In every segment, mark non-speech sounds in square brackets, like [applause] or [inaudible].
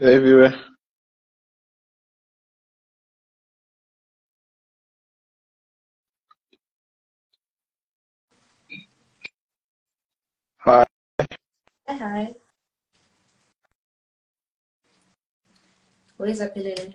everywhere. Hi. Hi, hi. Where's Apelele?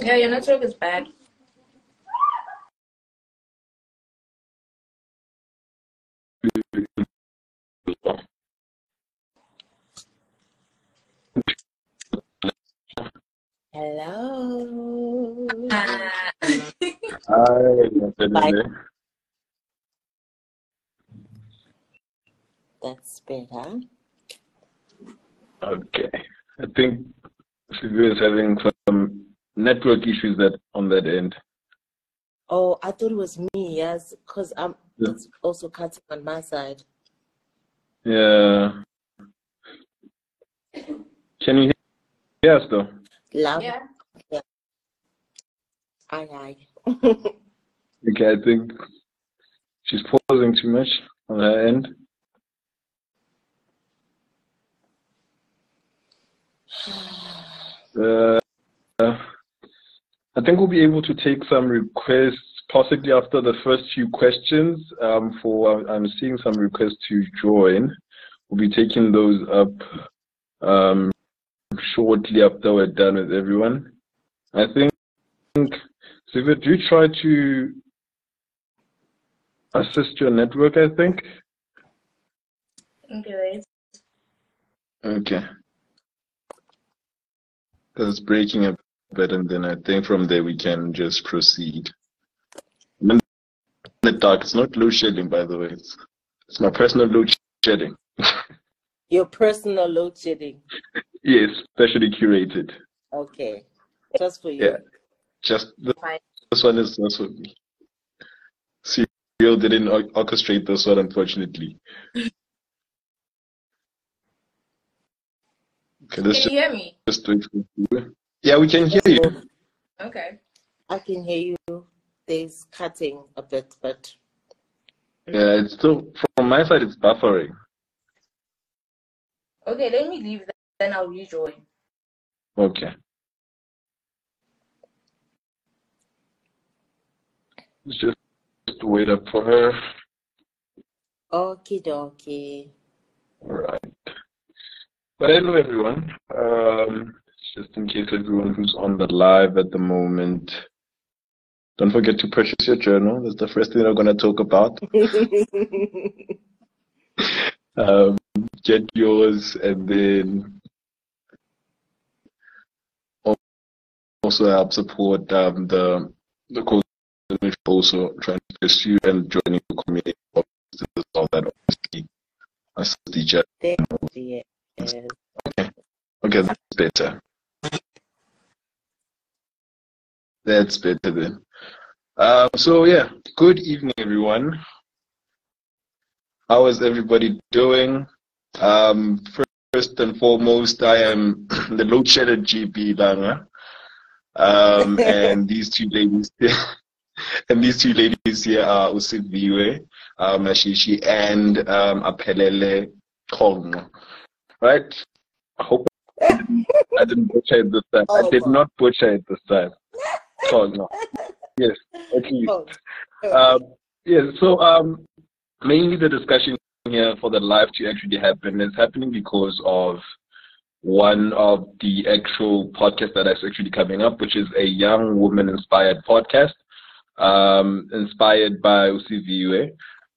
Yeah, your network is bad. Hello. Hi. [laughs] Bye. That's better. Okay. I think Sylvia is having some network issues that on that end. Oh, I thought it was me, yes, because I'm Yeah. it's also cutting on my side. Yeah. Can you hear us though? Love. Yeah. Aye, aye. [laughs] Okay, I think she's pausing too much on her end. [sighs] Uh, I think we'll be able to take some requests possibly after the first few questions. Um, for I'm seeing some requests to join. We'll be taking those up um, shortly after we're done with everyone. I think, Sylvia, do you try to assist your network? I think. Okay. Okay. It's breaking a bit, and then I think from there we can just proceed. In the dark, it's not load shedding, by the way. It's, it's my personal load shedding. [laughs] Your personal load shedding. Yes, specially curated. Okay. Just for you. Yeah. Just the, Fine. this one is just for me. Serial didn't orchestrate this one, unfortunately. Okay, let's Can you hear me? just, just wait for you. Yeah, we can hear you. Okay. I can hear you. There's cutting a bit, but Yeah, it's still from my side. It's buffering. Okay, let me leave then, then I'll rejoin. Okay. Let's just just wait up for her. okie dokie. All right. But hello, everyone. Um, just in case everyone who's on the live at the moment, don't forget to purchase your journal. That's the first thing I'm going to talk about. [laughs] Um, get yours, and then also help support um, the the cause which also trying to pursue and joining the community. All that obviously. Yes. Okay, that's better. That's better then. Um, so yeah, good evening everyone. How is everybody doing? Um, first and foremost, I am [clears throat] the load shedded GP Langa. Um, [laughs] and these two ladies [laughs] and these two ladies here are Usiviwe, um, Ashishi and um, Apelele Kong. Right? I hope I didn't butcher it this time. I did not butcher it this time. Kong. [laughs] Yes, at least. Um, yes, so um, mainly the discussion here for the live to actually happen is happening because of one of the actual podcasts that is actually coming up, which is a young woman inspired podcast, um, inspired by Usiviwe,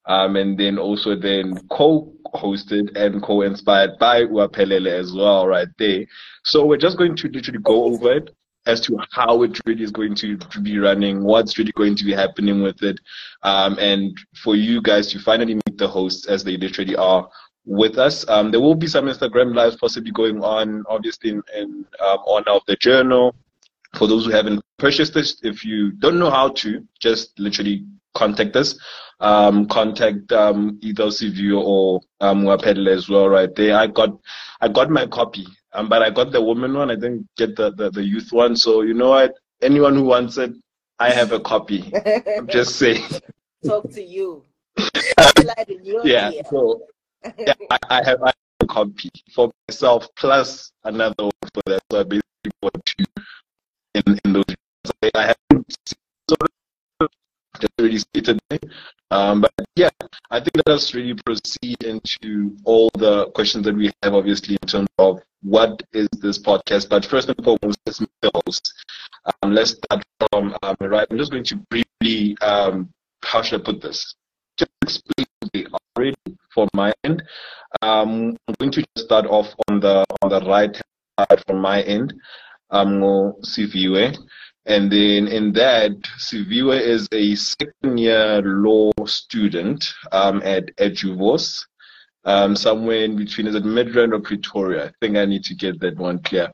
um, and then also then co-hosted and co-inspired by Uapelele as well, right there. So we're just going to literally go over it as to how it really is going to, be running, what's really going to be happening with it, um, and for you guys to finally meet the hosts as they literally are with us. Um, there will be some Instagram lives possibly going on, obviously, in, in um, honor of the journal. For those who haven't purchased this, if you don't know how to, just literally contact us. Um, contact um, either Sivio or um, Wapedle as well, right there. I got, I got my copy, um, but I got the woman one. I didn't get the, the, the youth one. So you know what? Anyone who wants it, I have a copy. I'm just [laughs] saying. Talk to you. [laughs] yeah. So yeah, I, I, have, I have a copy for myself plus another one for that. So I basically bought two in, in those. I haven't of already stated um, but yeah, I think let us really proceed into all the questions that we have, obviously, in terms of what is this podcast. But first and foremost, let's the. Um, let's start from um, right. I'm just going to briefly, um, how should I put this? Just explain already for my end. Um, I'm going to start off on the on the right side from my end. Um, Siviwe. And then in that, Siviwe is a second year law student um, at Eduvos, um, somewhere in between, is it Midrand or Pretoria? I think I need to get that one clear.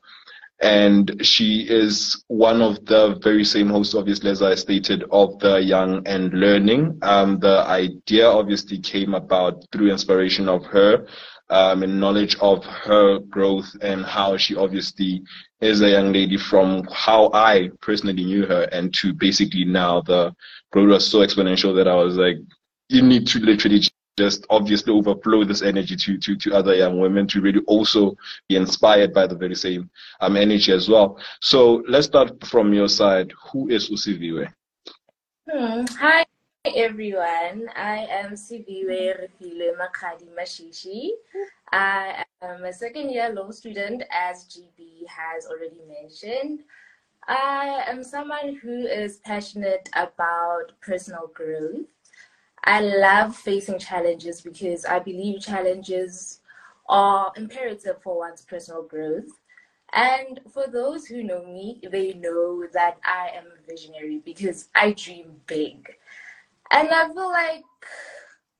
And she is one of the very same hosts, obviously, as I stated, of the Young and Learning. Um, the idea obviously came about through inspiration of her um, and knowledge of her growth and how she obviously is a young lady from how I personally knew her and to basically now the growth was so exponential that I was like, you need to literally just obviously overflow this energy to, to, to other young women to really also be inspired by the very same um, energy as well. So let's start from your side. Who is Usiviwe? Hmm. Hi everyone. I am Siviwe Refile Makadi Mashishi. I am a second year law student, as GB has already mentioned. I am someone who is passionate about personal growth. I love facing challenges because I believe challenges are imperative for one's personal growth. And for those who know me, they know that I am a visionary because I dream big. And I feel like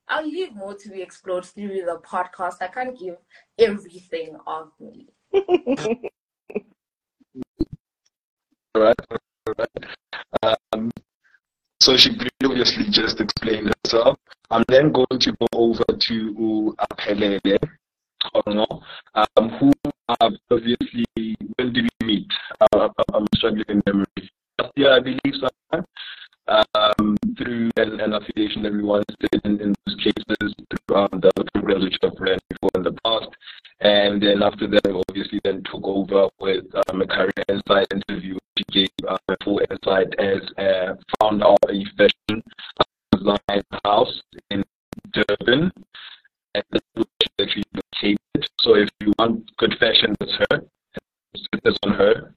I'll leave more to be explored through the podcast. I can't give everything of me. right, right. Um, so she previously just explained herself. I'm then going to go over to Apelele, um, who obviously, when did we meet? Uh, I'm struggling in memory. Year, I believe, sometime um, through an, an, affiliation that we once did in, in those cases through um, the programs which I've ran before in the past. And then after that, obviously then took over with um, a career insight interview. She gave um, a full insight as a founder of a fashion design house in Durban. And that's actually located. So if you want good fashion, that's her. It's on her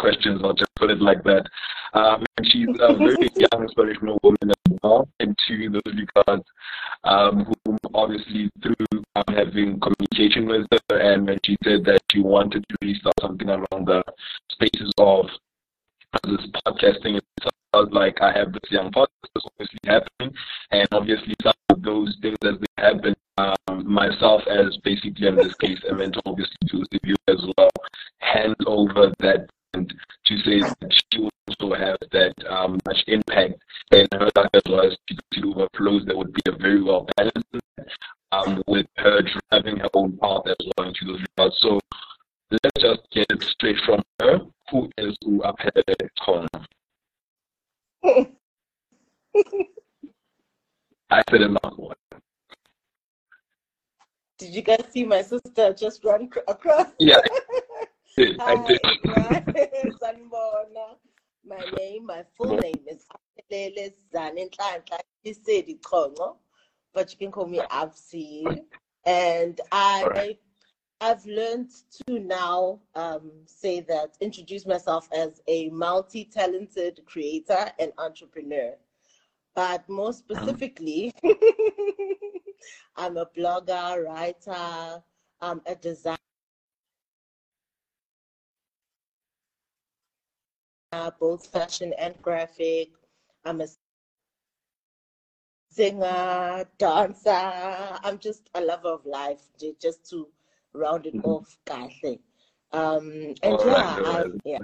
questions. I'll just put it like that. Um, and she's a very [laughs] young, inspirational woman as well, into those regards, um, who obviously through um, having communication with her, and when she said that she wanted to really start something along the spaces of this podcasting, it sounds like I have this young podcast that's obviously happening, and obviously some of those things as they happen um, myself as basically in this case, and then obviously to the you as well, hand over that to say that she also has that um, much impact and her life as well as to overflows that would be a very well balanced um, with her driving her own path as well into those regards. So let's just get it straight from her. Who is Uapele Kong? I said a one. Did you guys see my sister just run across? Yeah, [laughs] I did. [laughs] Sanibona. My name, my full name is Aphelele Zaninhlanhla Isedi Chongo, but you can call me Absi. And I right. I've learned to now um, say that, introduce myself as a multi talented creator and entrepreneur. But more specifically, [laughs] I'm a blogger, writer, I'm a designer, both fashion and graphic. I'm a singer, dancer. I'm just a lover of life, just to round it mm-hmm. off, Kahle. Um, and yeah, right, I, yeah.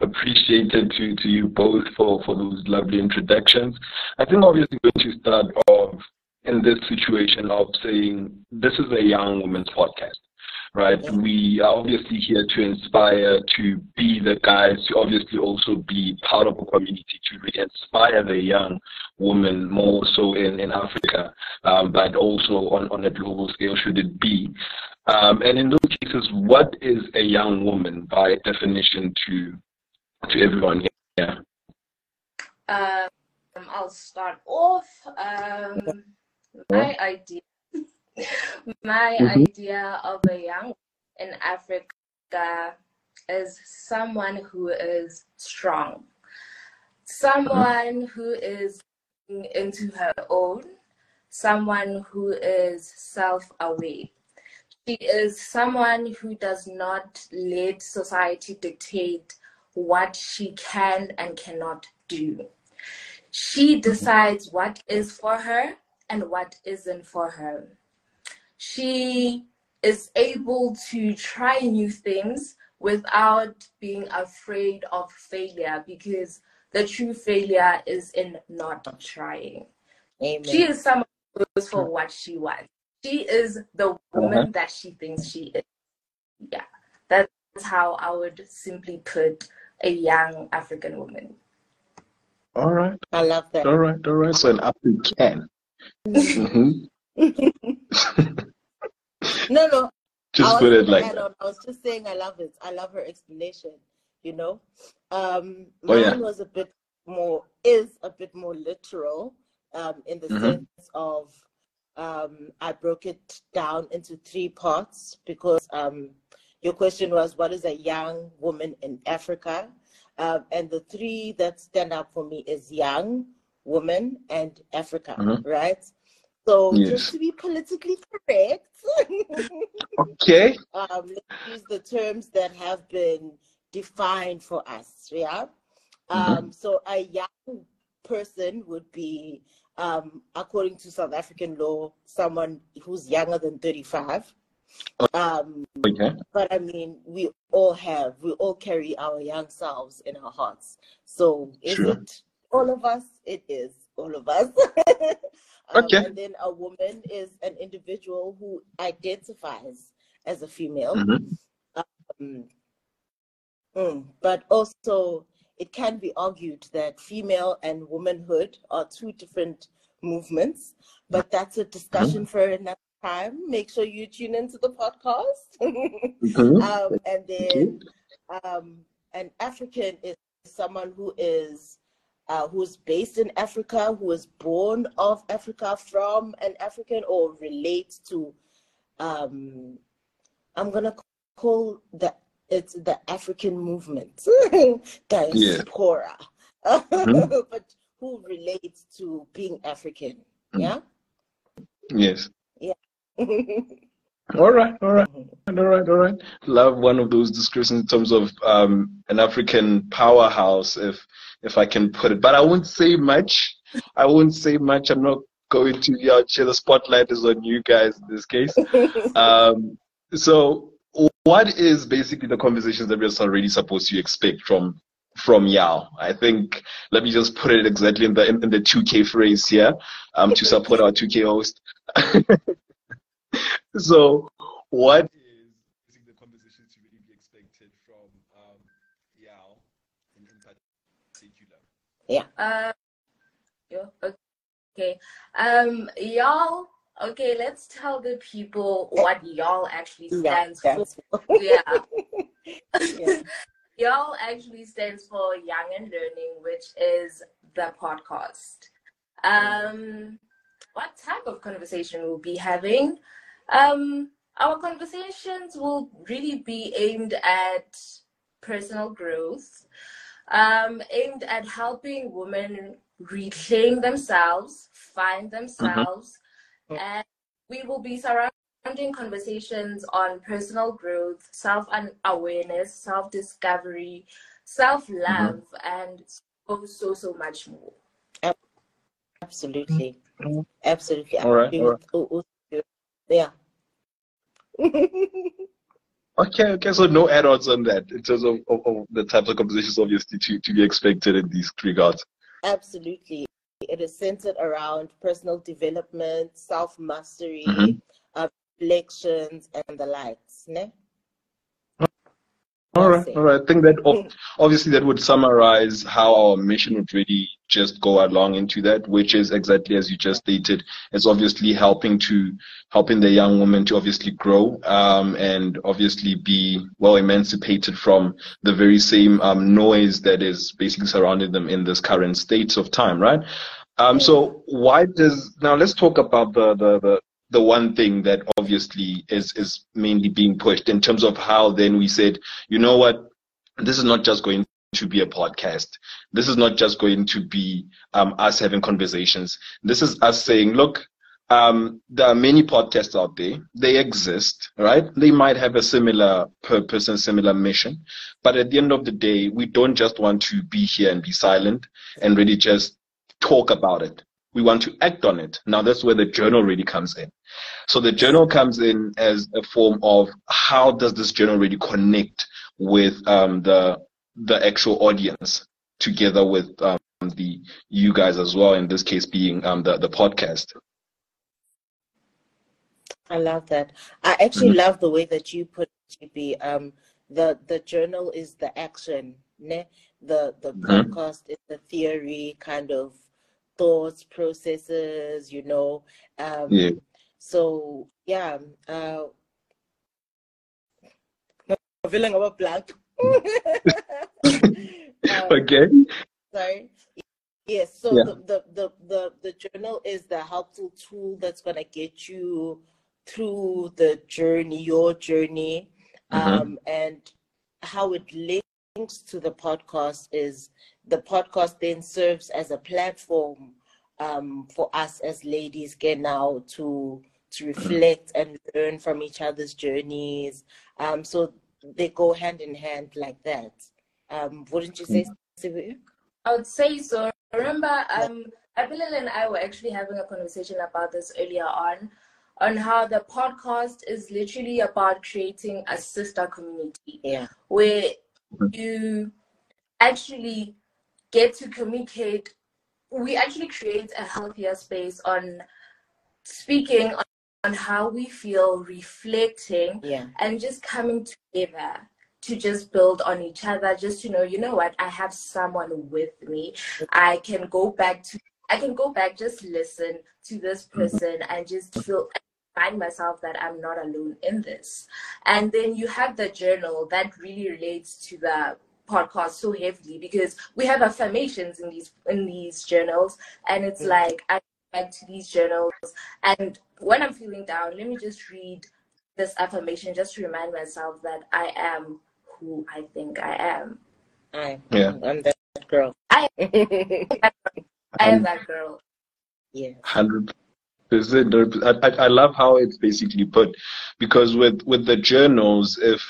Appreciated to, to you both for, for those lovely introductions. I think obviously going to start off in this situation of saying this is a young woman's podcast, right? We are obviously here to inspire, to be the guys, to obviously also be part of a community, to really inspire the young woman more so in, in Africa, um, but also on, on a global scale, should it be. Um, and in those cases, what is a young woman by definition to to everyone here? Um, I'll start off. Um, my idea, my mm-hmm. idea of a young in Africa is someone who is strong, someone who is into her own, someone who is self-aware. She is someone who does not let society dictate what she can and cannot do. She decides what is for her and what isn't for her. She is able to try new things without being afraid of failure because the true failure is in not trying. Amen. She is someone who goes for what she wants. She is the woman uh-huh. that she thinks she is. Yeah, that's how I would simply put a young African woman. All right. I love that. All right, all right. So an African. [laughs] Mm-hmm. [laughs] [laughs] no, no. Just put it like I was just saying I love it. I love her explanation. You know, um, mine oh, yeah. was a bit more is a bit more literal um, in the mm-hmm. sense of um, I broke it down into three parts because um, your question was what is a young woman in Africa, um, and the three that stand out for me is young, woman, and Africa, mm-hmm. right? So yes. just to be politically correct, [laughs] okay, um, let's use the terms that have been defined for us. Yeah. Mm-hmm. Um, so a young person would be, um, according to South African law, someone who's younger than 35. Um, okay. But I mean, we all have, we all carry our young selves in our hearts. So is sure. it all of us? It is all of us. [laughs] um, okay. And then a woman is an individual who identifies as a female. Mm-hmm. Um, mm, but also, it can be argued that female and womanhood are two different movements, but that's a discussion mm-hmm. for another time. Make sure you tune into the podcast. [laughs] mm-hmm. um, and then um, an African is someone who is uh, who's based in Africa, who is born of Africa, from an African, or relates to. Um, I'm gonna call the it's the African movement, [laughs] diaspora, yeah. mm-hmm. [laughs] but who relates to being African. Mm-hmm. Yeah. Yes. Yeah. [laughs] all right, all right, all right, all right. Love one of those descriptions in terms of um, an African powerhouse, if if I can put it. But I won't say much. I won't say much. I'm not going to yeah, the spotlight is on you guys in this case. [laughs] um, so, what is basically the conversations that we're already supposed to expect from from YAL? I think let me just put it exactly in the in, in the 2K phrase here um, to support our 2K host. [laughs] [laughs] so, what is the conversations to really be expected from um, YAL in, in particular? Yeah. Uh, okay. Um, y'all. Okay, let's tell the people what YAL actually stands yeah, for. [laughs] yeah. yeah. [laughs] YAL actually stands for Young and Learning, which is the podcast. Um, what type of conversation we'll be having? Um, our conversations will really be aimed at personal growth, um, aimed at helping women reclaim themselves, find themselves, mm-hmm. and we will be surrounding conversations on personal growth, self awareness, self discovery, self love, mm-hmm. and so, so, so much more. Absolutely. Mm-hmm. Absolutely. All right. All right. Yeah. Okay, okay. So no add-ons on that in terms of, of, of, the types of compositions obviously to, to be expected in these regards. Absolutely. It is centered around personal development, self mastery, mm-hmm. uh, reflections, and the likes. Ne? All right, all right. I think that obviously that would summarize how our mission would really just go along into that, which is exactly as you just stated. It's obviously helping to helping the young woman to obviously grow um, and obviously be well emancipated from the very same um, noise that is basically surrounding them in this current state of time, right? Um, so why does now let's talk about the, the the the one thing that obviously is is mainly being pushed in terms of how then we said, you know what, this is not just going to be a podcast. This is not just going to be um, us having conversations. This is us saying, look, um, there are many podcasts out there. They exist, right? They might have a similar purpose and similar mission. But at the end of the day, we don't just want to be here and be silent and really just talk about it. We want to act on it. Now that's where the journal really comes in. So the journal comes in as a form of how does this journal really connect with um, the the actual audience together with um, the you guys as well. In this case, being um, the the podcast. I love that. I actually mm-hmm. love the way that you put it, Um, the the journal is the action, ne? The the mm-hmm. podcast is the theory, kind of thoughts, processes, you know. Um, yeah. So yeah, uh, feeling a blank. [laughs] um, okay. Sorry. Yes. So yeah. the, the, the the the journal is the helpful tool that's gonna get you through the journey, your journey, mm-hmm. um, and how it links to the podcast is the podcast then serves as a platform um, for us as ladies get now to to reflect and learn from each other's journeys. Um, so they go hand in hand like that. Um, wouldn't you say, Sibu? I would say so. Remember, um, Abilal and I were actually having a conversation about this earlier on, on how the podcast is literally about creating a sister community. Yeah. Where you actually get to communicate we actually create a healthier space on speaking on, how we feel reflecting yeah. and just coming together to just build on each other. Just to know you know what i have someone with me. I can go back to i can go back just listen to this mm-hmm. person and just feel find myself that i'm not alone in this. And then you have the journal that really relates to the podcast so heavily because we have affirmations in these in these journals and it's like I back to these journals and when I'm feeling down, let me just read this affirmation just to remind myself that I am who I think I am. I yeah. I'm that girl. I am, [laughs] I am that girl. Yeah. Hundred percent. I, I love how it's basically put because with with the journals, if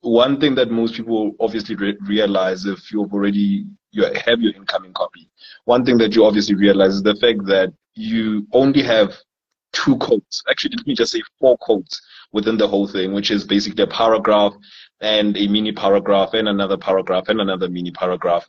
one thing that most people obviously re- realize if you've already you have your incoming copy, one thing that you obviously realize is the fact that you only have two quotes. Actually, [laughs] let me just say four quotes within the whole thing, which is basically a paragraph and a mini paragraph and another paragraph and another mini paragraph.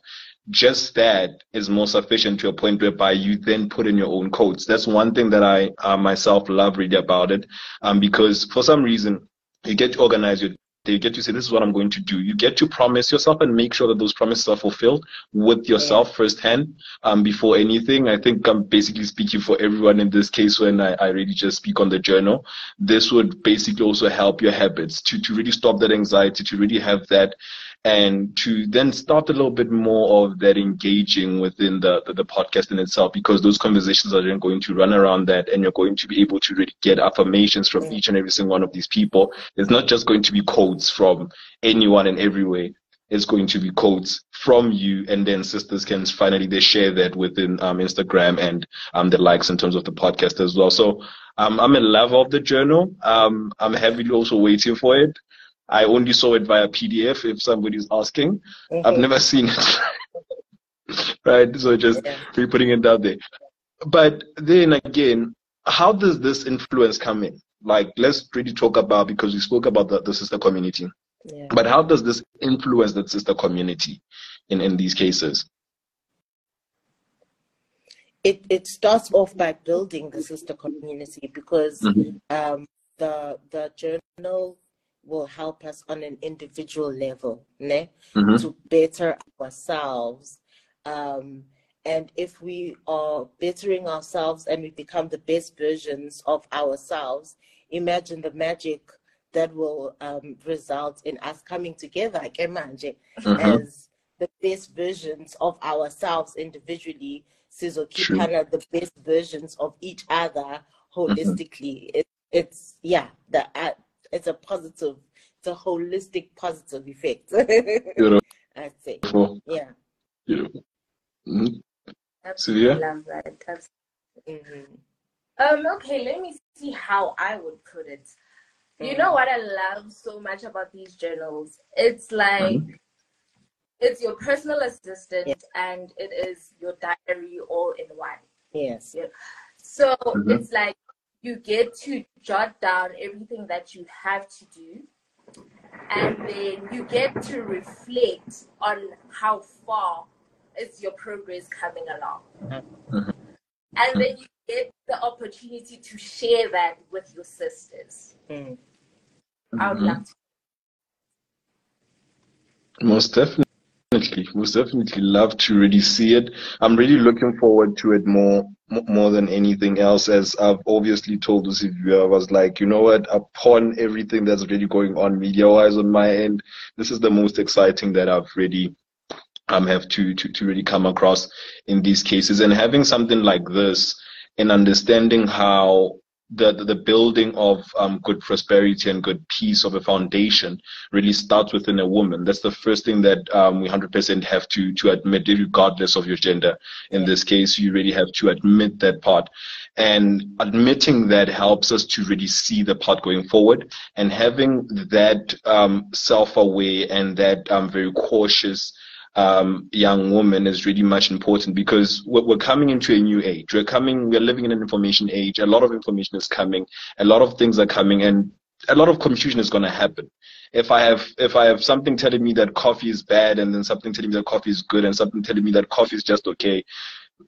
Just that is more sufficient to a point whereby you then put in your own quotes. That's one thing that I uh, myself love really about it, um, because for some reason you get to organize your you get to say this is what i'm going to do. You get to promise yourself and make sure that those promises are fulfilled with yourself yeah. firsthand um, before anything. I think i'm basically speaking for everyone in this case when I, I really just speak on the journal. This would basically also help your habits to, to really stop that anxiety to really have that and to then start a little bit more of that engaging within the, the, the, podcast in itself because those conversations are then going to run around that and you're going to be able to really get affirmations from each and every single one of these people. It's not just going to be quotes from anyone and everywhere. It's going to be quotes from you, and then sisters can finally they share that within um, Instagram and um, the likes in terms of the podcast as well. So um, I'm in love of the journal. Um, I'm heavily also waiting for it. I only saw it via PDF if somebody's asking. Mm-hmm. I've never seen it. [laughs] right? So just yeah. putting it out there. But then again, how does this influence come in? Like, let's really talk about because we spoke about the, the sister community. Yeah. But how does this influence the sister community in, in these cases? It it starts off by building the sister community because mm-hmm. um, the the journal will help us on an individual level ne? Mm-hmm. to better ourselves. Um, and if we are bettering ourselves and we become the best versions of ourselves, imagine the magic that will um, result in us coming together, mm-hmm. as the best versions of ourselves individually, Sizokipana, the best versions of each other holistically. Mm-hmm. It, it's, yeah, the, uh, it's a positive, it's a holistic positive effect. Beautiful. [laughs] I'd say. Beautiful. Yeah. Beautiful. Mm-hmm. Sylvia? love that. Mm-hmm. Um, okay, let me see how I would put it. You know what I love so much about these journals? It's like mm-hmm. it's your personal assistant yes. and it is your diary all in one. Yes. Yeah. So mm-hmm. it's like you get to jot down everything that you have to do and then you get to reflect on how far is your progress coming along. Mm-hmm. and then you get the opportunity to share that with your sisters. Mm-hmm. i would love to. Most definitely definitely. Most definitely love to really see it. I'm really looking forward to it more more than anything else as i've obviously told this viewer i was like you know what? Upon everything that's really going on media wise on my end this is the most exciting that i've really um have to, to to really come across in these cases. And having something like this and understanding how the, the building of um, good prosperity and good peace of a foundation really starts within a woman. That's the first thing that um, we 100% have to to admit, regardless of your gender. In this case, you really have to admit that part, and admitting that helps us to really see the part going forward, and having that um, self-aware and that um, very cautious um, young woman is really much important because we're, we're, coming into a new age. We're coming, we're living in an information age. A lot of information is coming. A lot of things are coming, and a lot of confusion is going to happen. If I have if I have something telling me that coffee is bad, and then something telling me that coffee is good, and something telling me that coffee is just okay,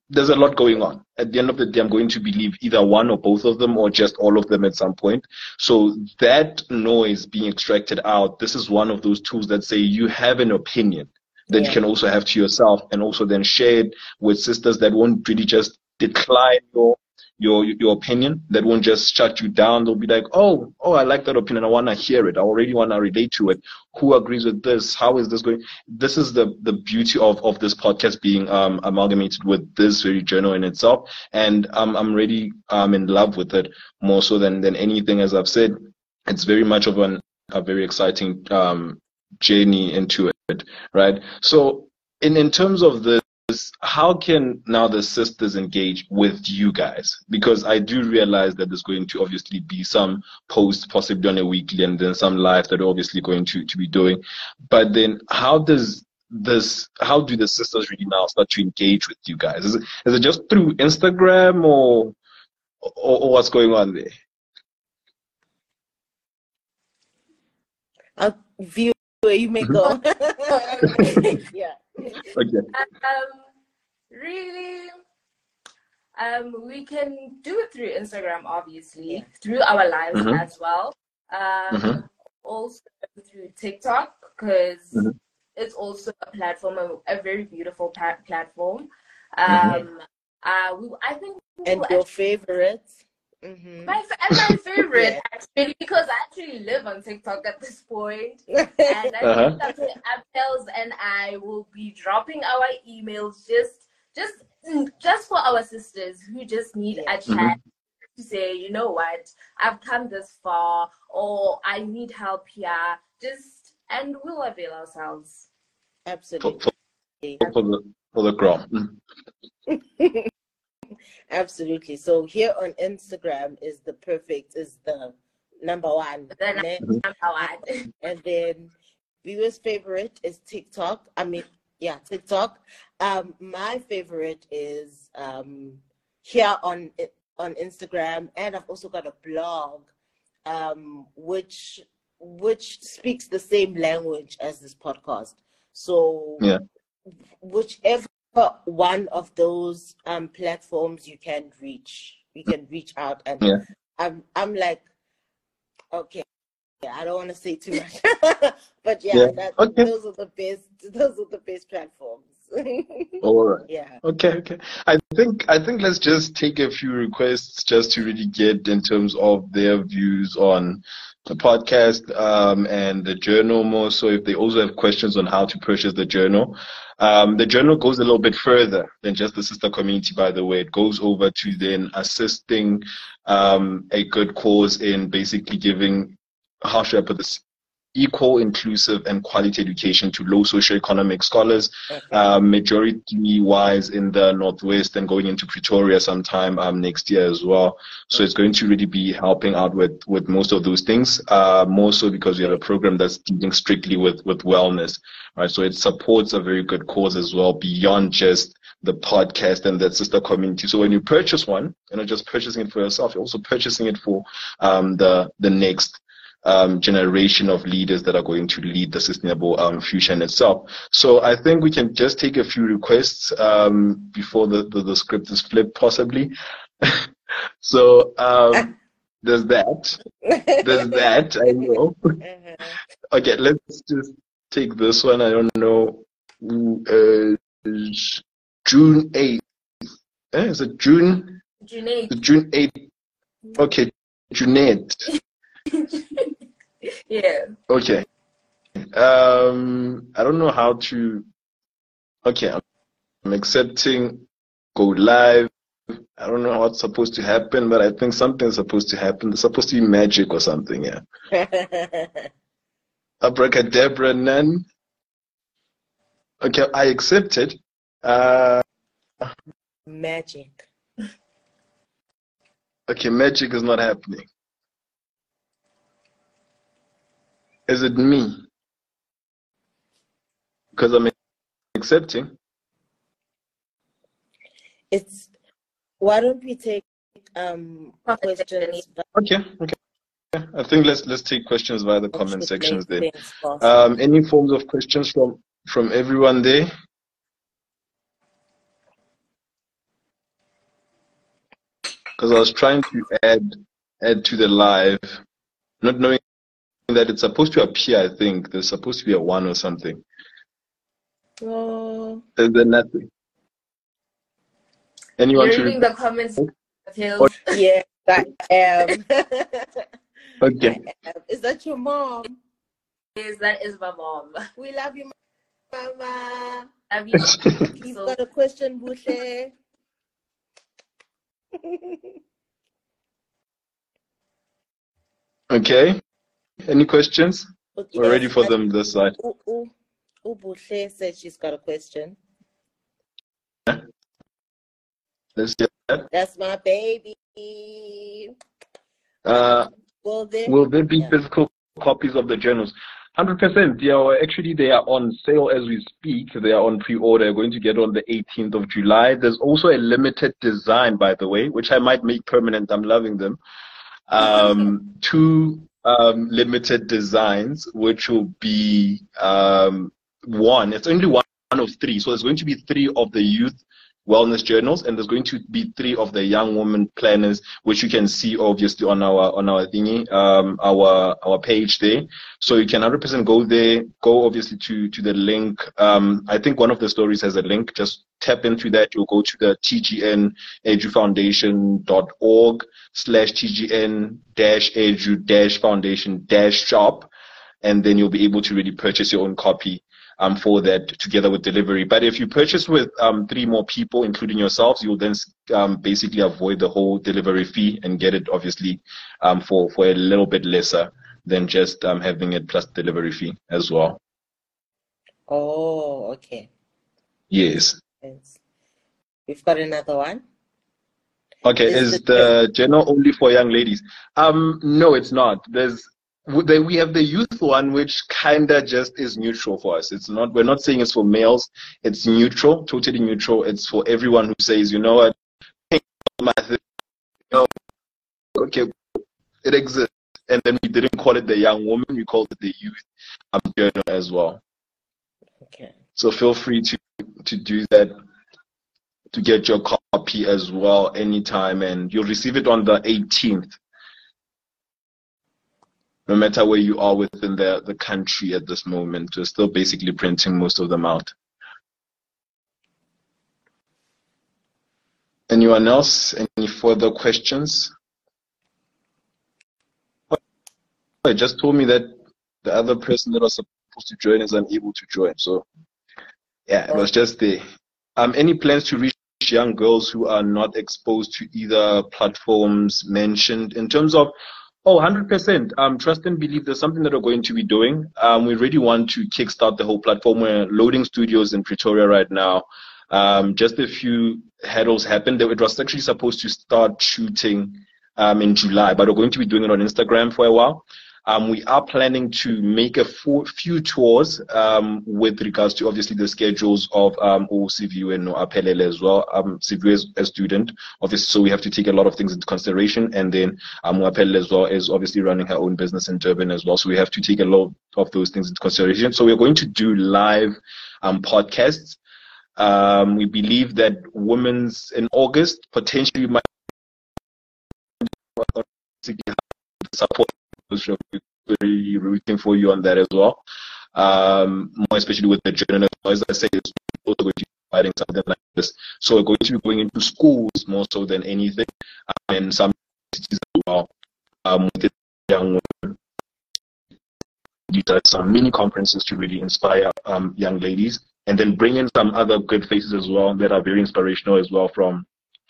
there's a lot going on. At the end of the day, I'm going to believe either one or both of them or just all of them at some point. So that noise being extracted out, this is one of those tools that say you have an opinion that yeah. you can also have to yourself and also then share it with sisters that won't really just decline your your your opinion that won't just shut you down. They'll be like oh oh i like that opinion. I want to hear it. I already want to relate to it. Who agrees with this? How is this going? This is the the beauty of of this podcast being um amalgamated with this very journal in itself. And um, i'm really um in love with it more so than than anything. As i've said it's very much of an a very exciting um journey into it, right? So in, in terms of this, how can now the sisters engage with you guys? Because I do realize that there's going to obviously be some posts possibly on a weekly and then some live that are obviously going to, to be doing. But then how does this? How do the sisters really now start to engage with you guys? Is it, is it just through Instagram or, or, or what's going on there? I'll view where you may go. [laughs] [laughs] yeah. Okay. Um, really, um, we can do it through Instagram, obviously, Yeah. through our lives Mhm. as well. Um, Mhm. Also through TikTok, because Mhm. it's also a platform, a, a very beautiful pa- platform. Mhm. Um, uh, we, I think And we'll your favorite? Mm-hmm. My, fa- and my favorite actually because I actually live on TikTok at this point, [laughs] and I Uh-huh. think that Appels and I will be dropping our emails just just just for our sisters who just need Yeah. a chat to say, you know what, I've come this far, or I need help here. Just and we'll avail ourselves. Absolutely. for, for the for the gram. [laughs] Absolutely. So here on Instagram is the perfect, is the number one. Then ne? I'm out. And then viewers' favorite is TikTok. I mean, yeah, TikTok. Um, my favorite is um here on on Instagram, and I've also got a blog, um, which which speaks the same language as this podcast. So Yeah. whichever one of those um platforms you can reach, you can reach out and Yeah. I'm I'm like, okay, yeah, I don't want to say too much, [laughs] but yeah, Yeah. That, Okay. those are the best. Those are the best platforms. [laughs] All right. yeah. Okay, okay. I think I think let's just take a few requests just to really get in terms of their views on the podcast um, and the journal more. So if they also have questions on how to purchase the journal, um, the journal goes a little bit further than just the sister community. By the way, it goes over to then assisting um, a good cause in basically giving how should I put this equal, inclusive, and quality education to low socioeconomic scholars um, majority wise in the northwest and going into Pretoria sometime um, next year as well. So it's going to really be helping out with with most of those things. Uh, more so because we have a program that's dealing strictly with with wellness, right? So it supports a very good cause as well beyond just the podcast and that sister community. So when you purchase one, you're not just purchasing it for yourself, you're also purchasing it for um, the the next um, generation of leaders that are going to lead the sustainable um, future in itself. So I think we can just take a few requests um, before the, the, the script is flipped, possibly. [laughs] so um, [laughs] there's that. There's that. I [laughs] know. Uh-huh. Okay, let's just take this one. I don't know. Uh, June 8th. Eh, is it June? June 8th. June 8th. Okay, Junaid. Yeah. Okay. Um, I don't know how to. Okay, I'm, accepting. Go live. I don't know what's supposed to happen, but I think something's supposed to happen. There's supposed to be magic or something. Yeah. [laughs] Abracadabra, none. Okay, I accepted. Uh, Magic. okay, magic is not happening. Is it me? Because I'm accepting. It's. Why don't we take um questions? Okay, okay. I think let's let's take questions via the comment sections there. Um, any forms of questions from from everyone there? Because I was trying to add add to the live, not knowing that it's supposed to appear. I think there's supposed to be a one or something. Oh, There's there nothing. Anyone You're should reading the comments. Oh. Hills. yeah, I am. [laughs] okay. I am. Is that your mom? Is that is my mom. We love you, Mama. Have you? [laughs] You've So- got a question, Bushe? [laughs] okay. Any questions? We're ready for them this side. U- U- Ubushe said she's got a question. Let's get that. That's my baby. Uh, Well, there. Will there be Yeah. physical copies of the journals? Hundred percent. Yeah, actually, they are on sale as we speak. They are on pre-order. Going to get on the 18th of July. There's also a limited design, by the way, which I might make permanent. I'm loving them. Um, two um, limited designs, which will be um, one. It's only one of three, so there's going to be three of the youth wellness journals, and there's going to be three of the young woman planners, which you can see obviously on our on our thingy, um, our our page there. So you can 100% go there. Go obviously to to the link. Um, I think one of the stories has a link. Just tap into that. You'll go to the TGN edufoundation.org slash TGN dash edu dash foundation dash shop, and then you'll be able to really purchase your own copy um, for that together with delivery. But if you purchase with um, three more people, including yourselves, you'll then um, basically avoid the whole delivery fee and get it obviously um, for, for a little bit lesser than just um, having it plus delivery fee as well. Oh, okay. Yes. We've got another one. Okay, is, is the journal only for young ladies? Um, no, it's not. There's we have the youth one, which kinda just is neutral for us. It's not. We're not saying it's for males. It's neutral, totally neutral. It's for everyone who says, you know what, okay, it exists. And then we didn't call it the young woman. We called it the youth um, journal as well. Okay. So feel free to to do that to get your copy as well anytime, and you'll receive it on the 18th no matter where you are within the, the country at this moment. We're still basically printing most of them out. Anyone else? Any further questions? I just told me that the other person that was supposed to join is unable to join. So, yeah, it was just there. Um, any plans to reach young girls who are not exposed to either platforms mentioned in terms of Oh, 100%. Um, trust and believe there's something that we're going to be doing. Um, we really want to kickstart the whole platform. We're loading studios in Pretoria right now. Um, just a few hurdles happened. It was actually supposed to start shooting um, in July, but we're going to be doing it on Instagram for a while. Um, we are planning to make a few tours um, with regards to obviously the schedules of um, OCVU and Apelele as well. Um, is a student, obviously, so we have to take a lot of things into consideration. And then um, Apelele as well is obviously running her own business in Durban as well, so we have to take a lot of those things into consideration. So we're going to do live um, podcasts. Um, we believe that women's in August potentially might support very rooting for you on that as well. Um, more especially with the journal, as I say, it's also going to be providing something like this. So we're going to be going into schools more so than anything, um, and some cities as well. Um, with young women, some mini conferences to really inspire um, young ladies, and then bring in some other good faces as well that are very inspirational as well from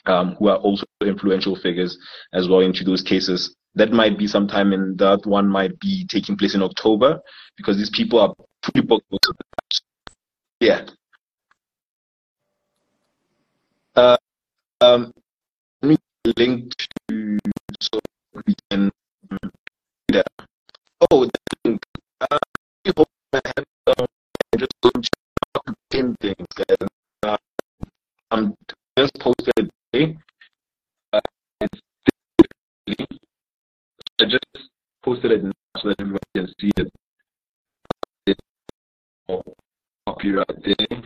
um, who are also influential figures as well into those cases that might be sometime in that one might be taking place in October because these people are fully booked the. Yeah. Uh, um, link to so we can yeah. Oh, the. Uh, I hope I have um, just going to pin things. And, uh, I'm just posted today. Uh, I just posted it now so that everyone can see it. Copy right there.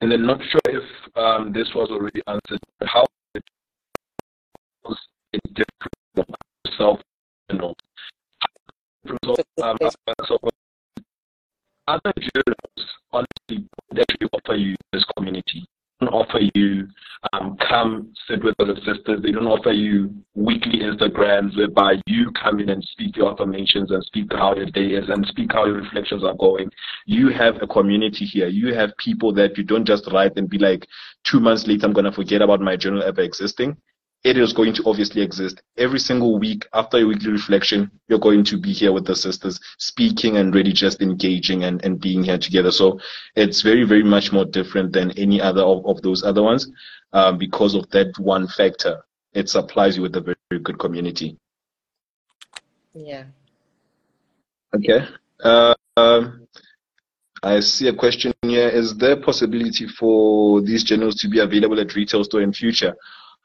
And then not sure if um, this was already answered, but how it was different from self other journals honestly actually offer you this community offer you um, come sit with other sisters. They don't offer you weekly Instagrams whereby you come in and speak your affirmations and speak how your day is and speak how your reflections are going. You have a community here. You have people that you don't just write and be like, two months later, I'm going to forget about my journal ever existing it is going to obviously exist. Every single week after your weekly reflection you're going to be here with the sisters speaking and really just engaging and, and being here together. So it's very very much more different than any other of, of those other ones um, because of that one factor. It supplies you with a very, very good community. Yeah. Okay. Uh, Um, I see a question here. Is there possibility for these journals to be available at retail store in future?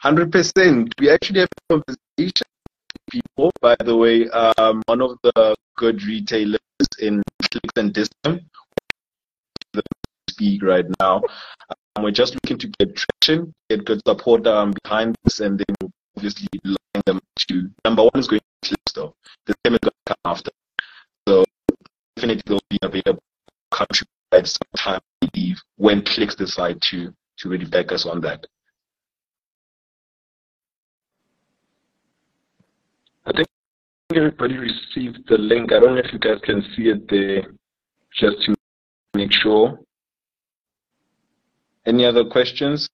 100%. We actually have a conversation with people. By the way, um, one of the good retailers in Clicks and Discount speak right now. Um, we're just looking to get traction, get good support um, behind this, and then obviously line them to number one is going to Clicks though. The same is going to come after. So definitely they'll be available country at some time when Clicks decide to to really back us on that. I think everybody received the link. I don't know if you guys can see it there, just to make sure. Any other questions?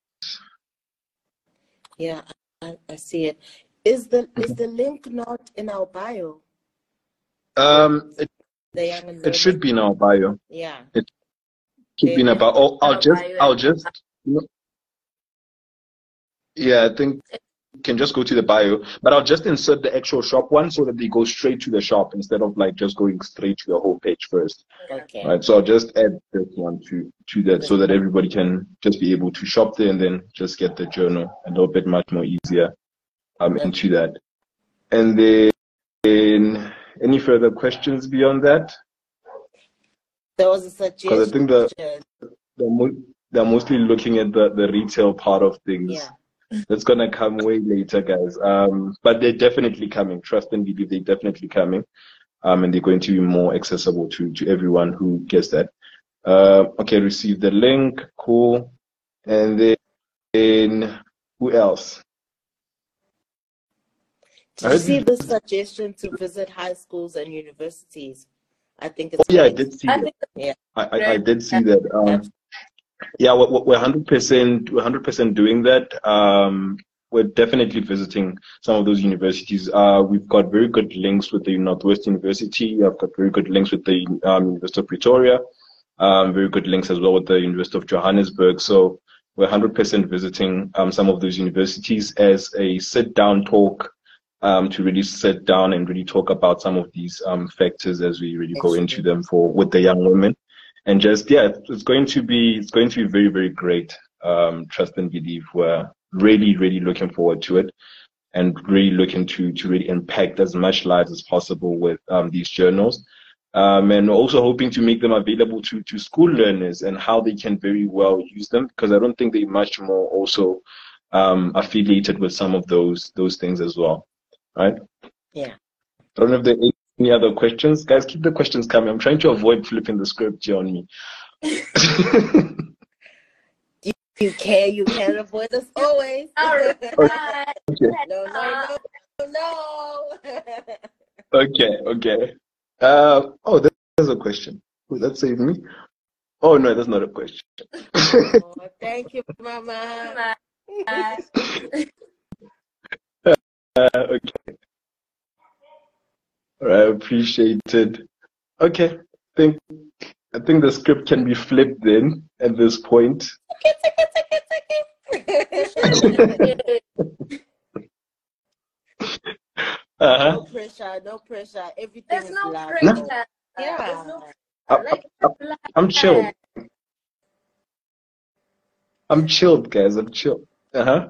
Yeah, I, I see it. Is the is the link not in our bio? Um, it, it should be in our bio. Yeah. It should be in our bio. Oh, I'll just, I'll just. Yeah, I think can just go to the bio, but I'll just insert the actual shop one so that they go straight to the shop instead of like just going straight to the whole page first. Okay. Right. So I'll just add this one to to that so that everybody can just be able to shop there and then just get the journal a little bit much more easier um into that. And then any further questions beyond that? There was a Because I think the they're, mo- they're mostly looking at the, the retail part of things. Yeah. That's gonna come way later, guys. Um, but they're definitely coming. Trust and believe they're definitely coming. Um, and they're going to be more accessible to to everyone who gets that. Uh, okay, receive the link. Cool. And then, then who else? Did I you see the suggestion to visit high schools and universities? I think it's Oh yeah, I did see I that. think Yeah. I, I, I did see that. Um, yeah, we're, we're 100%, we're 100% doing that. Um, we're definitely visiting some of those universities. Uh, we've got very good links with the Northwest University. I've got very good links with the um, University of Pretoria. Um, very good links as well with the University of Johannesburg. So we're 100% visiting um, some of those universities as a sit-down talk um, to really sit down and really talk about some of these um, factors as we really go into them for with the young women and just yeah it's- going to be it's going to be very very great um trust and believe. We're really really looking forward to it and really looking to to really impact as much lives as possible with um, these journals. Um, and also hoping to make them available to to school learners and how they can very well use them because I don't think they're much more also um, affiliated with some of those those things as well right? Yeah. I don't know if there are any other questions. Guys, keep the questions coming. I'm trying to avoid flipping the script here on me. You can you can't avoid us always. [laughs] All right. okay. no, no, no, no. Okay, okay. Uh, oh, there's a question. Will that save me? Oh, no, that's not a question. oh, thank you, Mama. [laughs] Uh, okay. All right, appreciated. Okay, think I think the script can be flipped then at this point. [laughs] Uh-huh. no pressure, no pressure. Everything There's is no love. pressure. Yeah. There's no I- like I- I'm chilled. I'm chilled, guys. I'm chilled. Uh huh.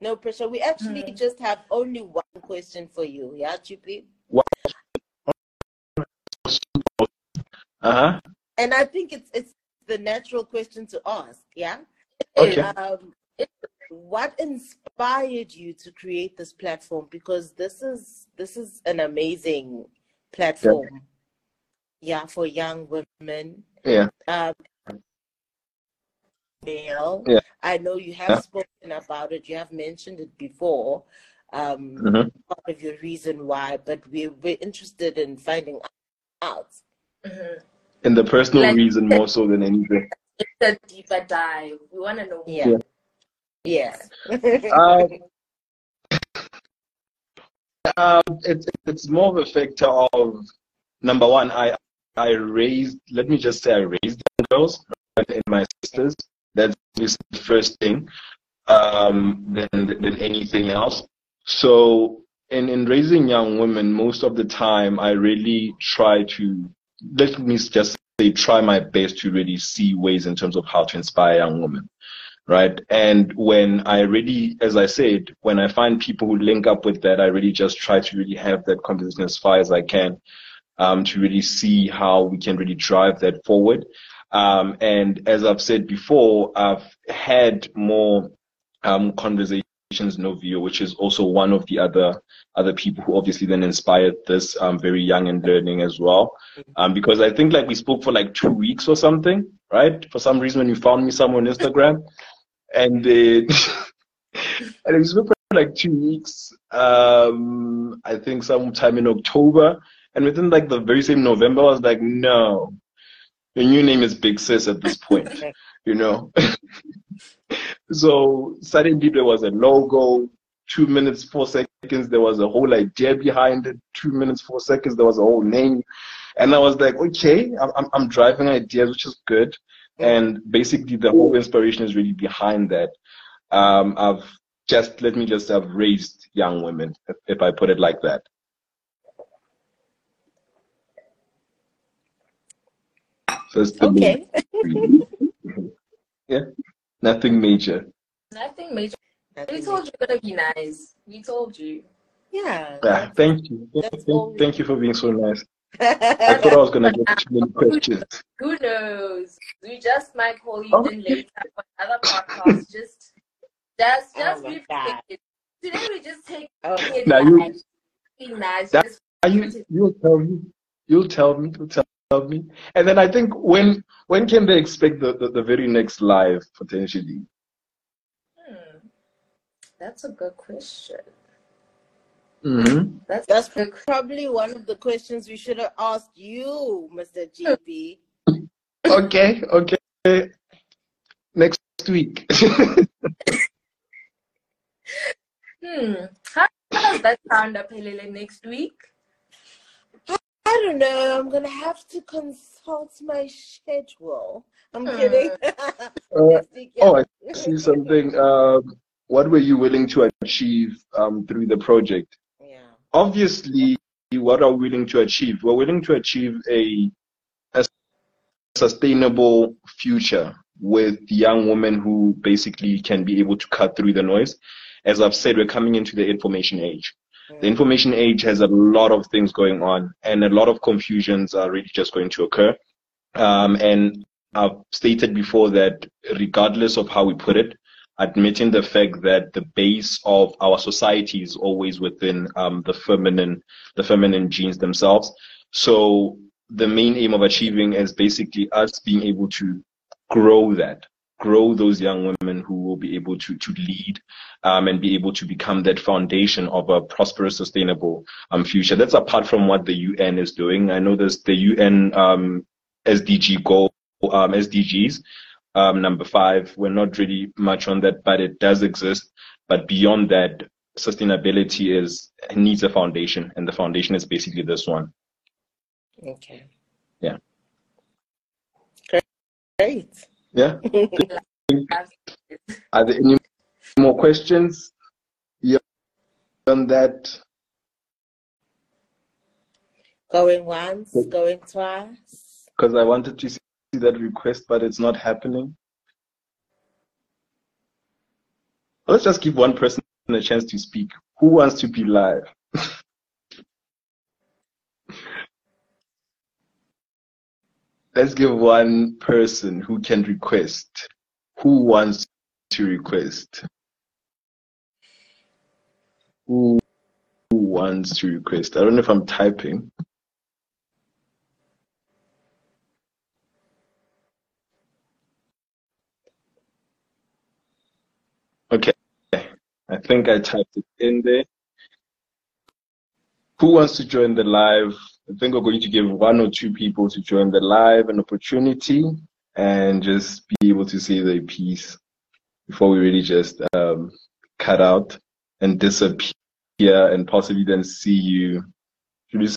No pressure. We actually Mm. just have only one question for you. Yeah, Chippy? Uh huh. And I think it's it's the natural question to ask. Yeah. Okay. Um, what inspired you to create this platform? Because this is this is an amazing platform. Yeah, for young women. Yeah. Um, male. Yeah. I know you have Yeah. spoken about it. You have mentioned it before. Um, Mhm. part of your reason why, but we we're interested in finding out. Mhm. And the personal Like- reason more so than anything. It's a deeper dive. We want to know. Yeah. Yeah. [laughs] Um, um, it's it's more of a factor of number one. I I raised. Let me just say I raised young girls right, and my sisters. That's just the first thing. Um, than than anything else. So in in raising young women, most of the time I really try to let me just say, try my best to really see ways in terms of how to inspire young women. Right. And when I really, as I said, when I find people who link up with that, I really just try to really have that conversation as far as I can um, to really see how we can really drive that forward. Um, and as I've said before, I've had more um, conversations Novio, which is also one of the other other people who obviously then inspired this um, very young and learning as well. Um, because I think like we spoke for like two weeks or something, right? For some reason when you found me somewhere on Instagram, and then [laughs] and we spoke for like two weeks. Um, I think sometime in October, and within like the very same November, I was like, no, your new name is Big Sis at this point, [laughs] you know. [laughs] so suddenly there was a logo, two minutes, four seconds, there was a whole idea behind it, two minutes, four seconds, there was a whole name. And I was like, okay, I'm, I'm driving ideas, which is good. And basically the whole inspiration is really behind that. Um, I've just, let me just have raised young women, if, if I put it like that. So okay. [laughs] yeah, nothing major. Nothing major. Nothing we told you you're gonna be nice. We told you. Yeah. Yeah. Thank you. Thank, thank you for being so nice. [laughs] I thought I was gonna get too many [laughs] questions. Who knows? We just might call you in later for other podcasts. [laughs] Just, just, just oh be Today we just take oh. it now you, be nice. That, you, you'll tell me. You'll tell me. You'll tell of me? And then I think when when can they expect the, the, the very next live potentially? Hmm. That's a good question. Mm-hmm. That's, That's probably one of the questions we should have asked you, Mr. GB. okay, okay. Next week. [laughs] hmm. How does that sound, Apelele, next week? I don't know. I'm gonna have to consult my schedule. I'm hmm. kidding. [laughs] uh, oh, I see something. Um, what were you willing to achieve um, through the project? Yeah. Obviously, what are we willing to achieve? We're willing to achieve a, a sustainable future with young women who basically can be able to cut through the noise. As I've said, we're coming into the information age. The information age has a lot of things going on, and a lot of confusions are really just going to occur. Um, and I've stated before that regardless of how we put it, admitting the fact that the base of our society is always within um, the feminine, the feminine genes themselves. So the main aim of achieving is basically us being able to grow that, grow those young women who will be able to to lead um, and be able to become that foundation of a prosperous, sustainable um, future. That's apart from what the UN is doing. I know there's the UN um, SDG goal, um, SDGs, um, number five. We're not really much on that, but it does exist. But beyond that, sustainability is needs a foundation, and the foundation is basically this one. Okay. Yeah. Great. Yeah. [laughs] Are there any more questions on that? Going once, going twice. Because I wanted to see that request, but it's not happening. Let's just give one person a chance to speak. Who wants to be live? Let's give one person who can request. Who wants to request? Who, who wants to request? I don't know if I'm typing. Okay, I think I typed it in there. Who wants to join the live? I think we're going to give one or two people to join the live an opportunity and just be able to say their piece before we really just um, cut out and disappear and possibly then see you. Should we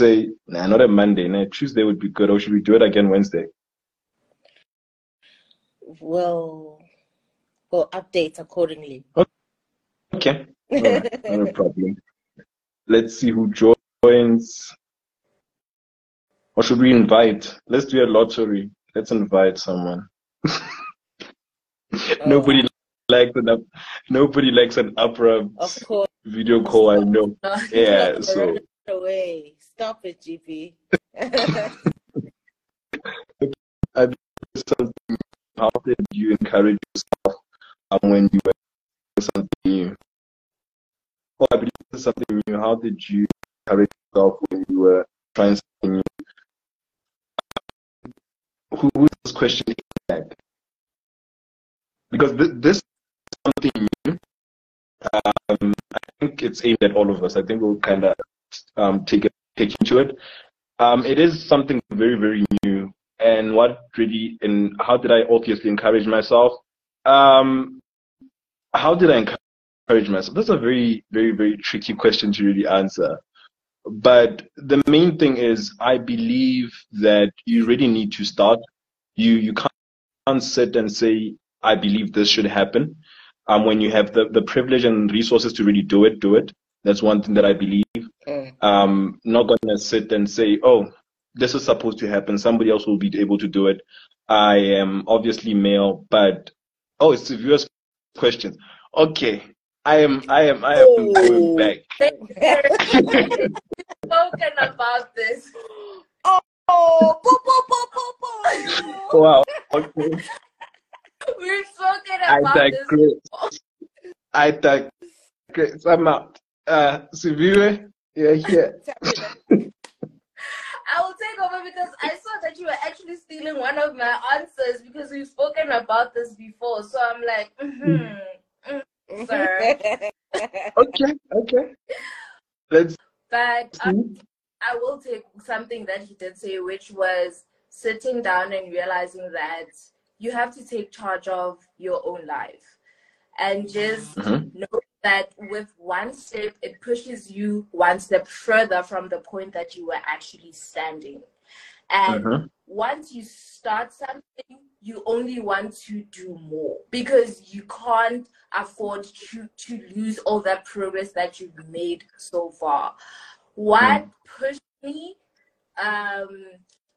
say, nah, not a Monday, nah, Tuesday would be good, or should we do it again Wednesday? Well, we'll update accordingly. Okay, right. no problem. [laughs] Let's see who joins. Or should we invite? Let's do a lottery. Let's invite someone. [laughs] nobody oh. likes an nobody likes an opera video call. I know. [laughs] No, yeah, so away. Stop it, GP. [laughs] I something. How did you encourage yourself um, when you were something new? Oh, I believe something new. How did you encourage yourself when you were trying something new? Who is this question? Because th- this is something new. Um, I think it's aimed at all of us. I think we'll kind of um, take take into it. Um, it is something very, very new. And what really, and how did I obviously encourage myself? Um, how did I encourage myself? That's a very, very, very tricky question to really answer. But the main thing is, I believe that you really need to start. You you can't sit and say, I believe this should happen. Um, when you have the, the privilege and resources to really do it, do it. That's one thing that I believe. Mm. Um, not going to sit and say, oh, this is supposed to happen. Somebody else will be able to do it. I am obviously male, but oh, it's the viewers' questions. Okay, I am, I am, I am oh. going back. [laughs] [laughs] spoken about this. Oh, wow. Okay. We've spoken about I digress. this. I digress. I'm out. Uh, Siviwe, you're here. [laughs] I will take over because I saw that you were actually stealing one of my answers because we've spoken about this before. So I'm like, mm-hmm, mm, [laughs] sir. okay, okay. Let's. But um, I will take something that he did say, which was sitting down and realizing that you have to take charge of your own life and just mm-hmm. know that with one step, it pushes you one step further from the point that you were actually standing. And mm-hmm. Once you start something, you only want to do more because you can't afford to, to lose all that progress that you've made so far. What mm. pushed me, um,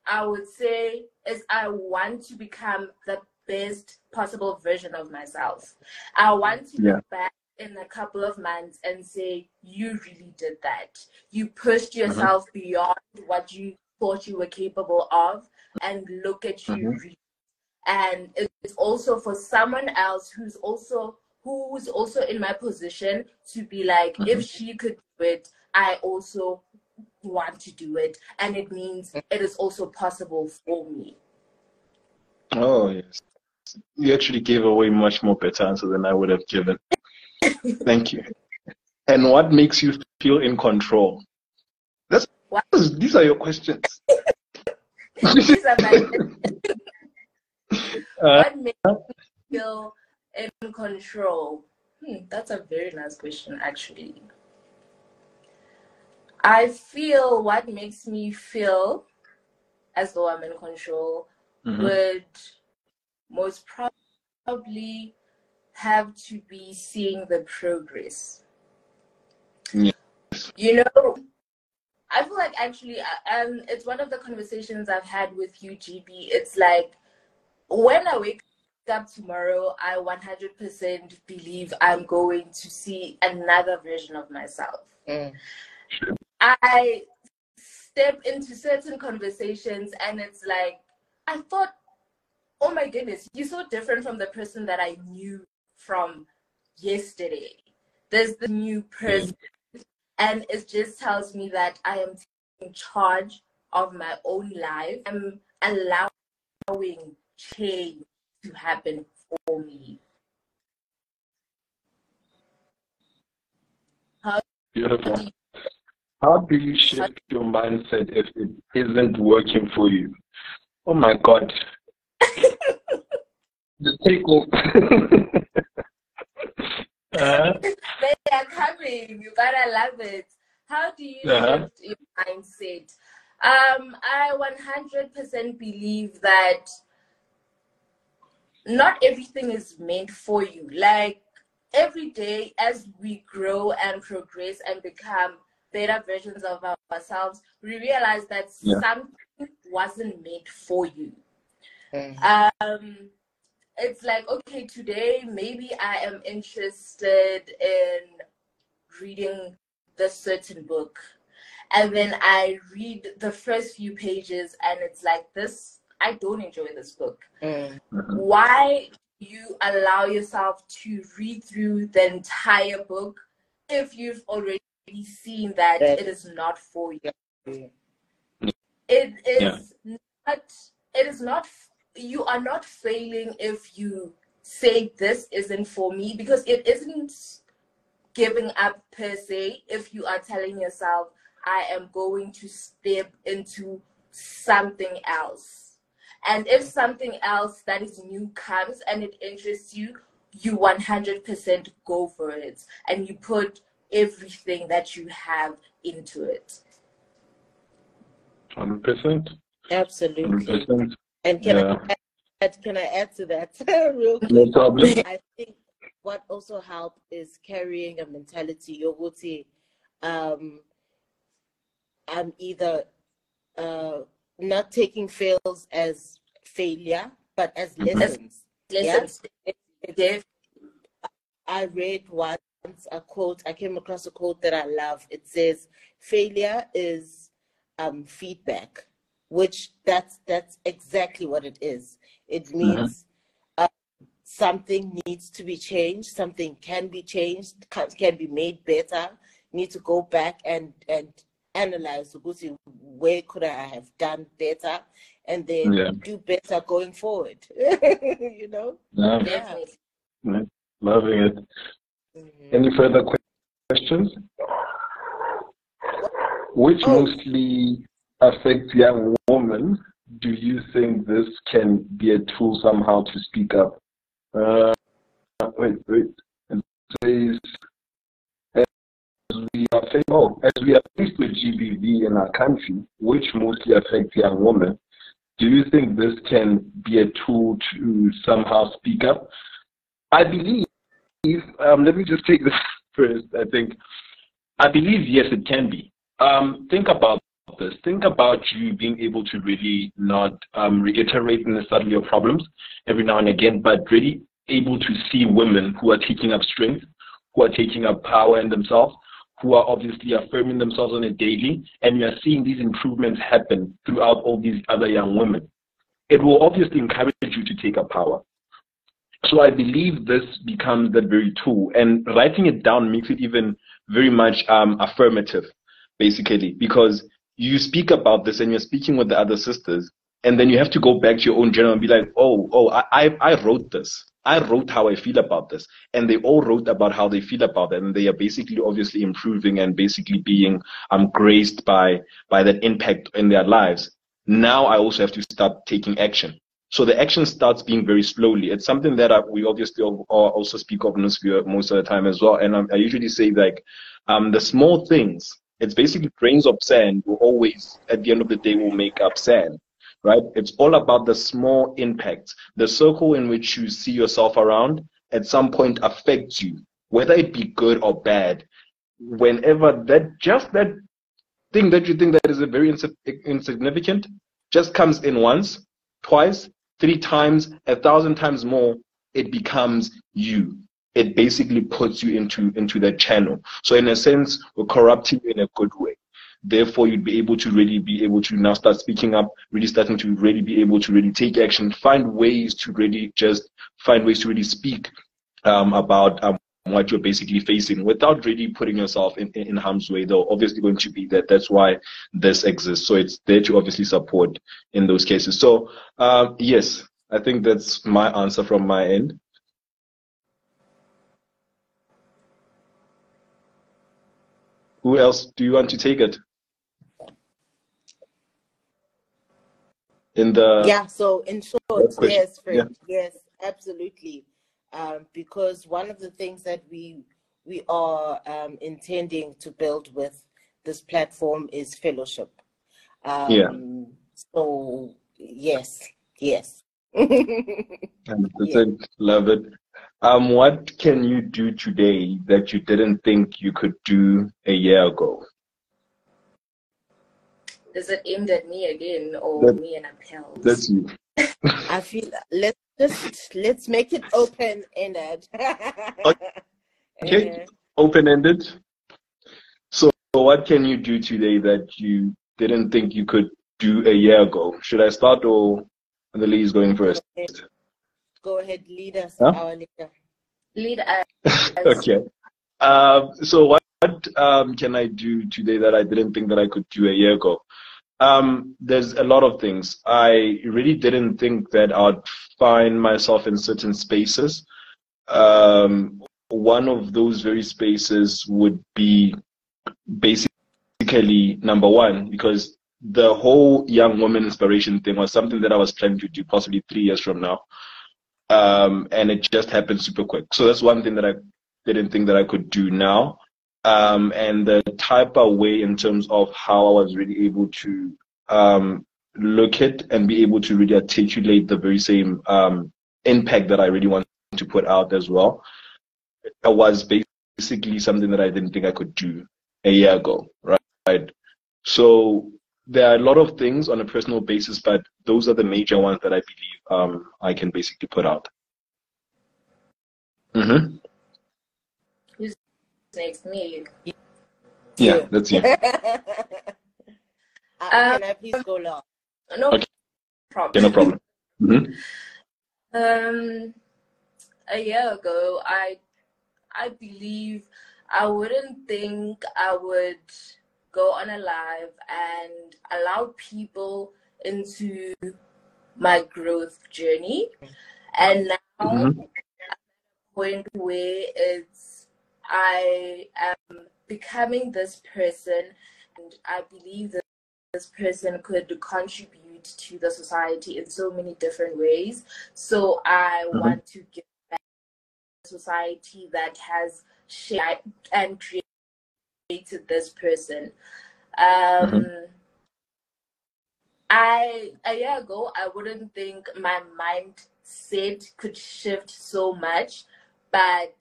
I would say, is I want to become the best possible version of myself. I want to yeah. look back in a couple of months and say, you really did that. You pushed mm-hmm. yourself beyond what you thought you were capable of, and look at you. Mm-hmm. And it's also for someone else who's also who's also in my position to be like, mm-hmm. if she could do it, I also want to do it, and it means it is also possible for me. Oh yes, you actually gave away much more better answer than I would have given. [laughs] Thank you. And what makes you feel in control? That's what? these are your questions. These are my uh, what makes you feel in control? Hmm, that's a very nice question, actually. I feel what makes me feel as though I'm in control mm-hmm. would most probably have to be seeing the progress. Yes. You know, I feel like actually, uh, um, it's one of the conversations I've had with UGB. It's like when I wake up tomorrow, I 100% believe I'm going to see another version of myself. Mm. I step into certain conversations and it's like, I thought, oh my goodness, you're so different from the person that I knew from yesterday. There's the new person. And it just tells me that I am taking charge of my own life. I'm allowing change to happen for me. How Beautiful. Do you, How do you shift your mindset if it isn't working for you? Oh my God. [laughs] the takeover. [laughs] uh, they are coming. You gotta love it. How do you uh-huh. your mindset? Um, I 100% believe that not everything is meant for you. Like every day, as we grow and progress and become better versions of ourselves, we realize that yeah. something wasn't made for you. Mm. Um, it's like, okay, today maybe I am interested in reading this certain book. And then I read the first few pages and it's like this, I don't enjoy this book. Mm. Mm-hmm. Why you allow yourself to read through the entire book if you've already seen that it is not for you? It is yeah. not, it is not you are not failing if you say this isn't for me because it isn't giving up per se if you are telling yourself i am going to step into something else. And if something else that is new comes and it interests you you 100% go for it and you put everything that you have into it. 100% absolutely. 100%. And can yeah. I add, can I add to that [laughs] real quick? No problem. I think what also helped is carrying a mentality. Yoguti, um, I'm either uh, not taking fails as failure, but as mm-hmm. lessons. Lessons. Yeah? I read once a quote. I came across a quote that I love. It says, "Failure is um, feedback." Which that's that's exactly what it is. It uh-huh. means uh-huh. uh, something needs to be changed, something can be changed, can, can be made better. Need to go back and and analyze where could I have done better, and then yeah. do better going forward. [laughs] you know. Yeah. yeah. Loving it. Mm-hmm. Any further questions? Which oh. mostly affect young women, do you think this can be a tool somehow to speak up? Uh, wait, wait. And says, as we are faced, oh, as we are faced with GBV in our country, which mostly affects young women, do you think this can be a tool to somehow speak up? I believe, um, let me just take this [laughs] first. I think, I believe, yes, it can be. Um, think about this. Think about you being able to really not um, reiterate necessarily your problems every now and again, but really able to see women who are taking up strength, who are taking up power in themselves, who are obviously affirming themselves on a daily, and you are seeing these improvements happen throughout all these other young women. It will obviously encourage you to take up power. So I believe this becomes that very tool, and writing it down makes it even very much um, affirmative, basically, because you speak about this and you're speaking with the other sisters, and then you have to go back to your own journal and be like, oh, oh, I, I wrote this. I wrote how I feel about this. And they all wrote about how they feel about it. And they are basically obviously improving and basically being um, graced by, by that impact in their lives. Now I also have to start taking action. So the action starts being very slowly. It's something that I, we obviously also speak of most of the time as well. And I, I usually say like, um, the small things it's basically grains of sand will always, at the end of the day, will make up sand, right? It's all about the small impacts. The circle in which you see yourself around at some point affects you, whether it be good or bad. Whenever that, just that thing that you think that is very insignificant just comes in once, twice, three times, a thousand times more, it becomes you it basically puts you into into that channel. So in a sense, we're corrupting you in a good way. Therefore, you'd be able to really be able to now start speaking up, really starting to really be able to really take action, find ways to really just find ways to really speak um, about um, what you're basically facing without really putting yourself in, in, in harm's way. Though obviously going to be that. That's why this exists. So it's there to obviously support in those cases. So um, yes, I think that's my answer from my end. Who else do you want to take it? In the yeah. So in short, yes, friend, yeah. yes, absolutely. Um, because one of the things that we we are um, intending to build with this platform is fellowship. Um, yeah. So yes, yes. [laughs] yes. Love it. Um, what can you do today that you didn't think you could do a year ago? Is it aimed at me again or that, me and Appel? That's you. I feel let's just let's make it open ended. [laughs] okay, open ended. So, what can you do today that you didn't think you could do a year ago? Should I start or the lead is going first? Go ahead, lead us, huh? our leader. Lead us. [laughs] okay. Um, so what um, can I do today that I didn't think that I could do a year ago? Um, there's a lot of things. I really didn't think that I'd find myself in certain spaces. Um, one of those very spaces would be basically number one, because the whole young woman inspiration thing was something that I was planning to do possibly three years from now. Um, and it just happened super quick. So that's one thing that I didn't think that I could do now. Um, and the type of way in terms of how I was really able to um, look at and be able to really articulate the very same um, impact that I really want to put out as well. It was basically something that I didn't think I could do a year ago, right? So there are a lot of things on a personal basis, but those are the major ones that I believe um, I can basically put out. Mm-hmm. Who's next? Me. Yeah, that's you. [laughs] uh, can I please go long? No okay. problem. Yeah, no problem. Mm-hmm. Um, a year ago, I, I believe I wouldn't think I would go on a live and allow people into my growth journey. And now mm-hmm. at a point where it's I am becoming this person and I believe that this person could contribute to the society in so many different ways. So I mm-hmm. want to give back to society that has shaped and created to this person. Um, mm-hmm. I a year ago I wouldn't think my mindset could shift so much, but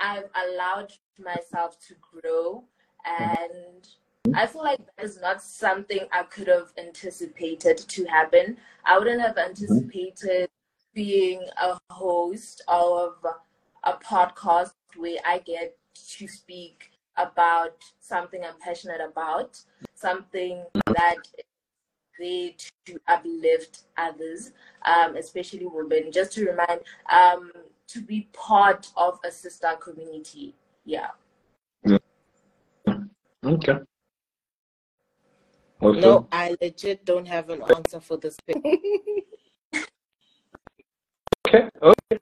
I've allowed myself to grow and I feel like that is not something I could have anticipated to happen. I wouldn't have mm-hmm. anticipated being a host of a podcast where I get to speak about something I'm passionate about, something that they to uplift others, um, especially women. Just to remind, um, to be part of a sister community. Yeah. yeah. Okay. Also, no, I legit don't have an answer for this thing. [laughs] okay. Okay.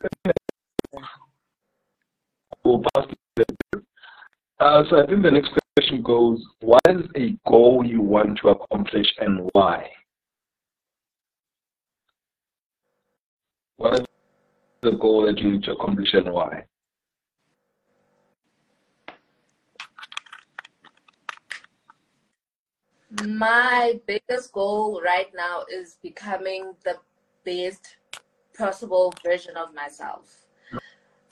We'll pass uh, so I think the next question goes, what is a goal you want to accomplish and why? What is the goal that you need to accomplish and why? My biggest goal right now is becoming the best possible version of myself.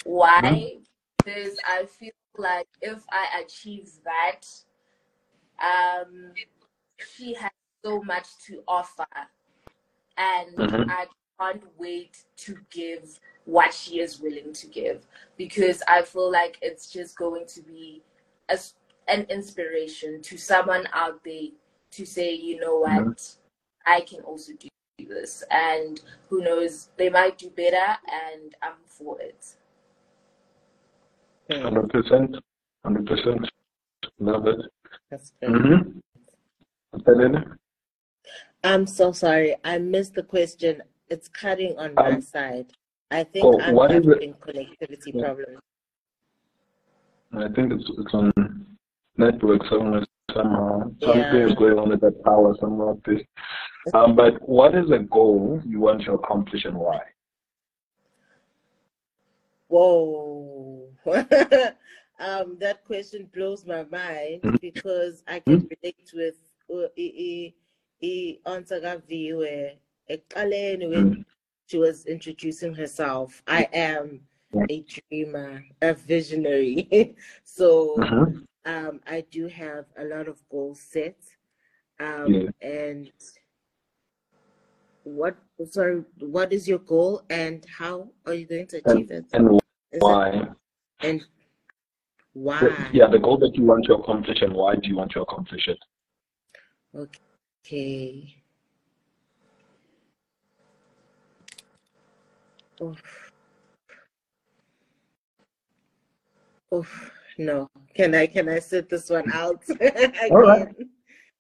Why? Mm-hmm. Because I feel like if I achieve that, um, she has so much to offer, and mm-hmm. I can't wait to give what she is willing to give because I feel like it's just going to be a, an inspiration to someone out there to say, you know what, mm-hmm. I can also do this, and who knows, they might do better, and I'm for it. Hundred percent, hundred percent. Love it. That's good. Mm-hmm. I'm so sorry. I missed the question. It's cutting on um, my side. I think oh, I'm having connectivity yeah. problems. I think it's it's on network somewhere somehow. Something yeah. is going on with that power somewhere like this. Um, but what is a goal you want to accomplish and why? Whoa. [laughs] um, that question blows my mind mm-hmm. because I can mm-hmm. relate with uh, answer where when mm-hmm. she was introducing herself. I am a dreamer, a visionary. [laughs] so mm-hmm. um, I do have a lot of goals set. Um, yeah. And what? Sorry, what is your goal, and how are you going to achieve and, it? And why? It, and why? Yeah, the goal that you want to accomplish, and why do you want to accomplish it? Okay. Oh. Oh no. Can I can I sit this one out? [laughs] All right.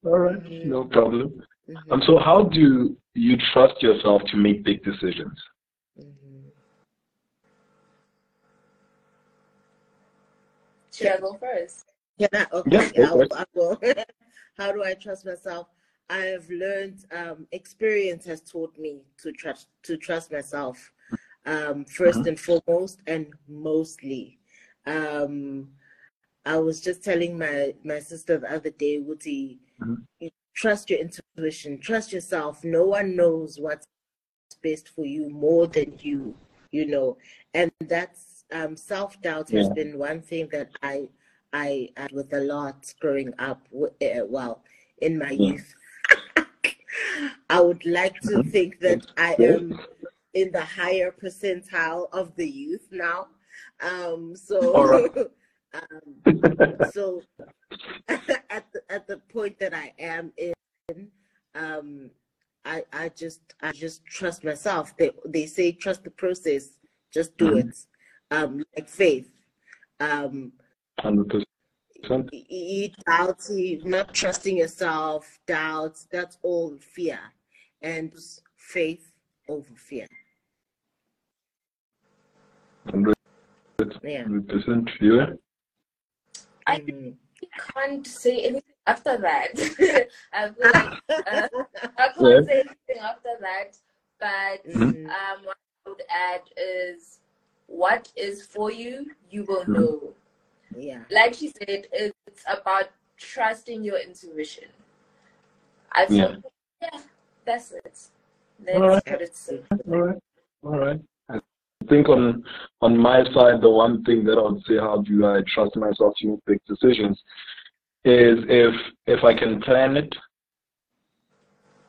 All right. Mm-hmm. No problem. Mm-hmm. Um, so how do you trust yourself to make big decisions? Mm-hmm. Should I go first? Can I? Okay, yeah, I, I will. how do I trust myself? I have learned. Um, experience has taught me to trust to trust myself um, 1st mm-hmm. and foremost, and mostly. Um, I was just telling my my sister the other day, Woody, mm-hmm. trust your intuition, trust yourself. No one knows what's best for you more than you, you know. And that's um, self doubt yeah. has been one thing that I I had with a lot growing up. Uh, well, in my yeah. youth, [laughs] I would like to mm-hmm. think that I am in the higher percentile of the youth now. Um, so [laughs] Um, so [laughs] at the, at the point that I am in, um, I I just I just trust myself. They they say trust the process, just do mm-hmm. it. Um, like faith. Um, hundred percent. Doubt, not trusting yourself, doubts. That's all fear, and faith over fear. Hundred percent fear. I mm. can't say anything after that. [laughs] I feel like uh, [laughs] I can't yeah. say anything after that. But mm-hmm. um, what I would add is what is for you, you will mm-hmm. know. Yeah. Like she said, it's about trusting your intuition. I feel, yeah, yeah that's it. That's All right. what it's. All right. All right I think on on my side, the one thing that I would say, how do I trust myself to make big decisions, is if if I can plan it,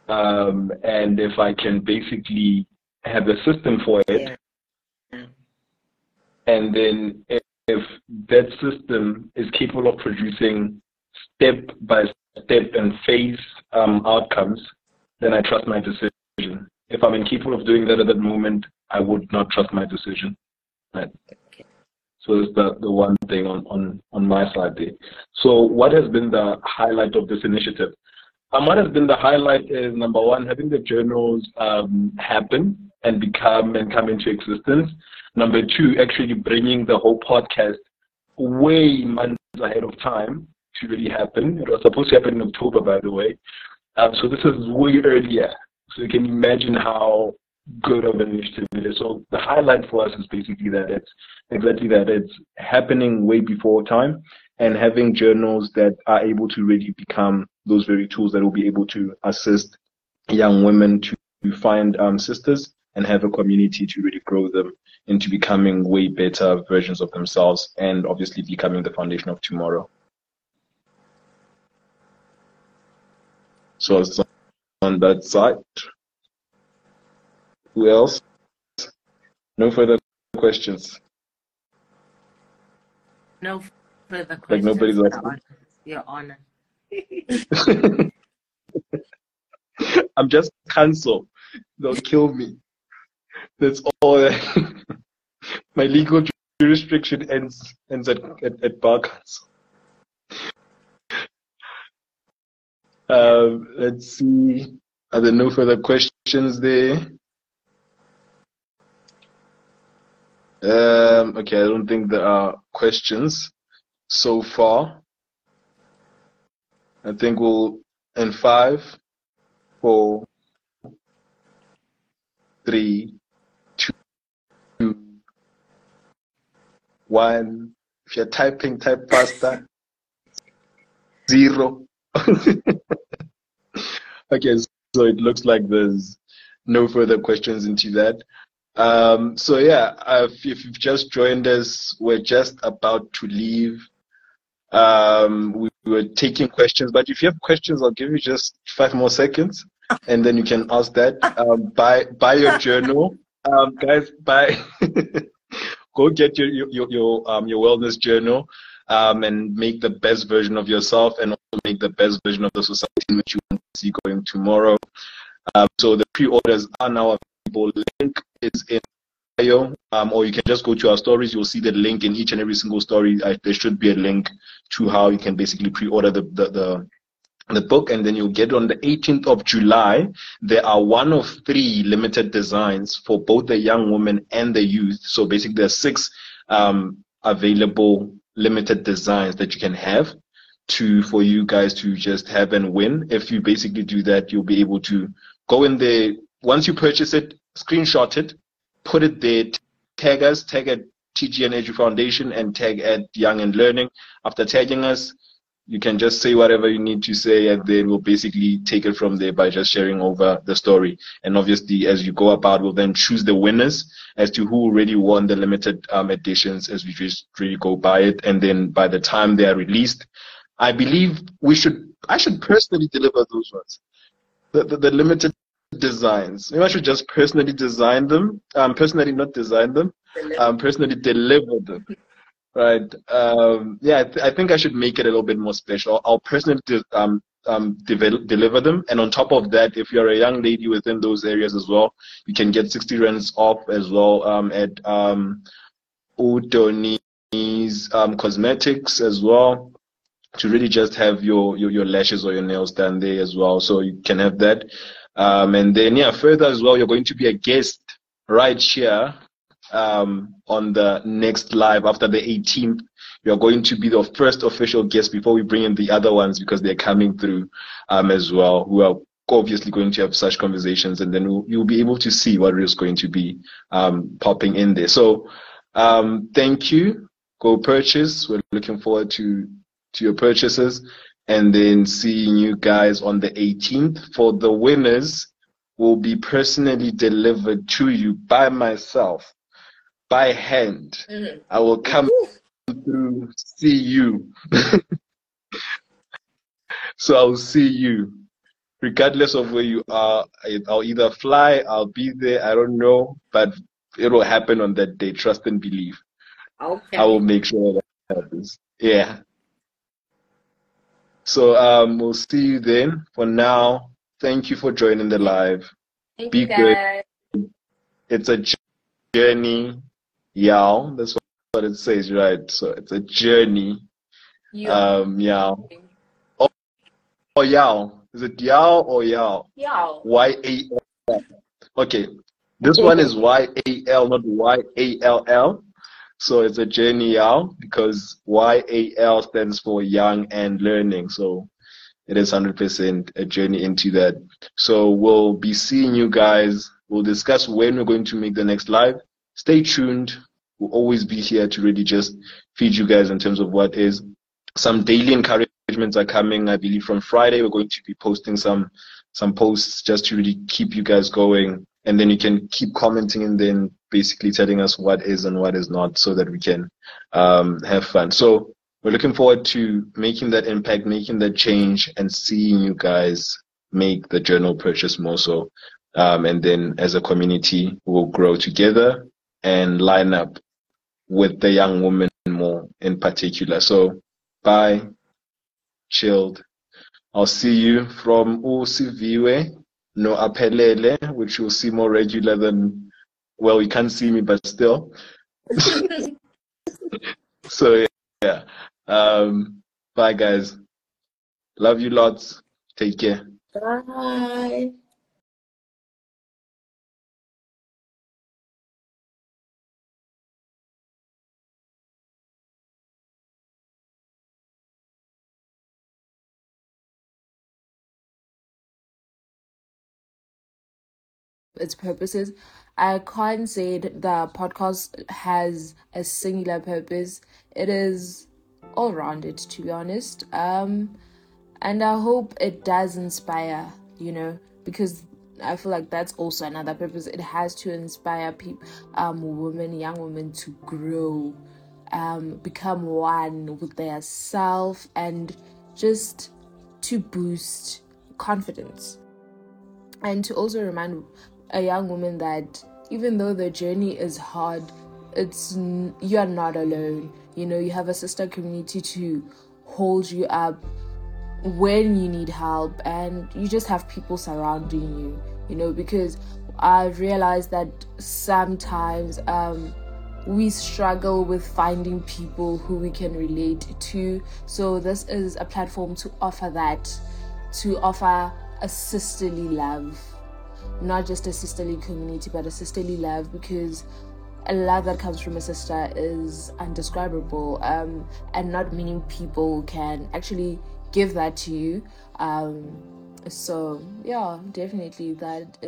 um, and if I can basically have a system for it, yeah. And then if, if that system is capable of producing step by step and phase um, outcomes, then I trust my decision. If I'm incapable of doing that at that moment, I would not trust my decision. Right. Okay. So that's the, the one thing on, on, on my side there. So what has been the highlight of this initiative? Um, what has been the highlight is number one, having the journals um, happen and become and come into existence. Number two, actually bringing the whole podcast way months ahead of time to really happen. It was supposed to happen in October, by the way. Um, so this is way earlier. So you can imagine how good of an initiative it is. So the highlight for us is basically that it's exactly that it's happening way before time and having journals that are able to really become those very tools that will be able to assist young women to, find um, sisters and have a community to really grow them into becoming way better versions of themselves and obviously becoming the foundation of tomorrow. So on that side. Who else? No further questions. No further questions. Like nobody's asking. Your Honor. [laughs] I'm just cancel. They'll kill me. That's all. [laughs] My legal jurisdiction ends ends at at, at bar council. Um, let's see. Are there no further questions there? Um, okay, I don't think there are questions so far. I think we'll in five, four, three, two, one. If you're typing, type faster. [laughs] Zero. [laughs] okay, so it looks like there's no further questions into that. Um, so yeah, if you've just joined us, we're just about to leave. Um, we were taking questions. But if you have questions, I'll give you just five more seconds, and then you can ask that. Um, buy buy your journal, um, guys. Buy. [laughs] go get your your your um your wellness journal. Um, and make the best version of yourself and also make the best version of the society in which you want to see going tomorrow. Um, so the pre-orders are now available. Link is in bio, um, or you can just go to our stories. You'll see the link in each and every single story. I, there should be a link to how you can basically pre-order the, the, the the book and then you'll get on the 18th of July. There are one of three limited designs for both the young women and the youth. So basically there are six um, available limited designs that you can have to for you guys to just have and win. If you basically do that, you'll be able to go in there. Once you purchase it, screenshot it, put it there, tag us, tag at TGN Edu Foundation and tag at Young and Learning. After tagging us, you can just say whatever you need to say and then we'll basically take it from there by just sharing over the story. And obviously, as you go about, we'll then choose the winners as to who already won the limited um, editions as we just really go by it. And then by the time they are released, I believe we should, I should personally deliver those ones. The, the, the limited designs. Maybe I should just personally design them. Um, personally not design them. Um, personally deliver them. Right. Um, yeah, I, th- I, think I should make it a little bit more special. I'll personally de- um, um, deliver them. And on top of that, if you're a young lady within those areas as well, you can get 60 rands off as well um, at um, Udoni's um, Cosmetics as well to really just have your, your, your lashes or your nails done there as well. So you can have that. Um, and then, yeah, further as well, you're going to be a guest right here um, on the next live after the 18th. You're going to be the first official guest before we bring in the other ones because they're coming through um, as well, who are obviously going to have such conversations, and then we'll, you'll be able to see what is going to be um, popping in there. So, um, thank you. Go purchase. We're looking forward to to your purchases and then seeing you guys on the 18th. For the winners, will be personally delivered to you by myself, by hand. Mm-hmm. I will come through, see you. [laughs] so I'll see you. Regardless of where you are, I'll either fly, I'll be there, I don't know, but it will happen on that day. Trust and believe. Okay. I will make sure that happens. Yeah. So um, we'll see you then. For now, thank you for joining the live. Thank Be good. It's a journey, y'all. That's what it says, right? So it's a journey. Yeah. Um, y'all. Oh, oh, y'all. Is it y'all or y'all? Y'all. Y A L. Okay. This one is Y A L, not Y A L L. So it's a journey out because YAL stands for young and learning. So it is 100% a journey into that. So we'll be seeing you guys. We'll discuss when we're going to make the next live. Stay tuned. We'll always be here to really just feed you guys in terms of what is. Some daily encouragements are coming. I believe from Friday we're going to be posting some some posts just to really keep you guys going and then you can keep commenting and then basically telling us what is and what is not so that we can um, have fun. So we're looking forward to making that impact, making that change, and seeing you guys make the journal purchase more so. Um, and then as a community, we'll grow together and line up with the young woman more in particular. So bye, chilled. I'll see you from Usiviwe no apelele, which you'll see more regular than well, you can't see me, but still. [laughs] so yeah. Um, bye guys. Love you lots. Take care. Bye. its purposes. I can't say the podcast has a singular purpose. It is all rounded, to be honest. Um, and I hope it does inspire, you know, because I feel like that's also another purpose. It has to inspire people, um, women, young women to grow, um, become one with their self, and just to boost confidence and to also remind a young woman that even though the journey is hard it's you are not alone. You know you have a sister community to hold you up when you need help and you just have people surrounding you you know because i've realized that sometimes um we struggle with finding people who we can relate to. So this is a platform to offer that to offer a sisterly love not just a sisterly community but a sisterly love because a love that comes from a sister is undescribable um, and not many people can actually give that to you. Um, so yeah definitely that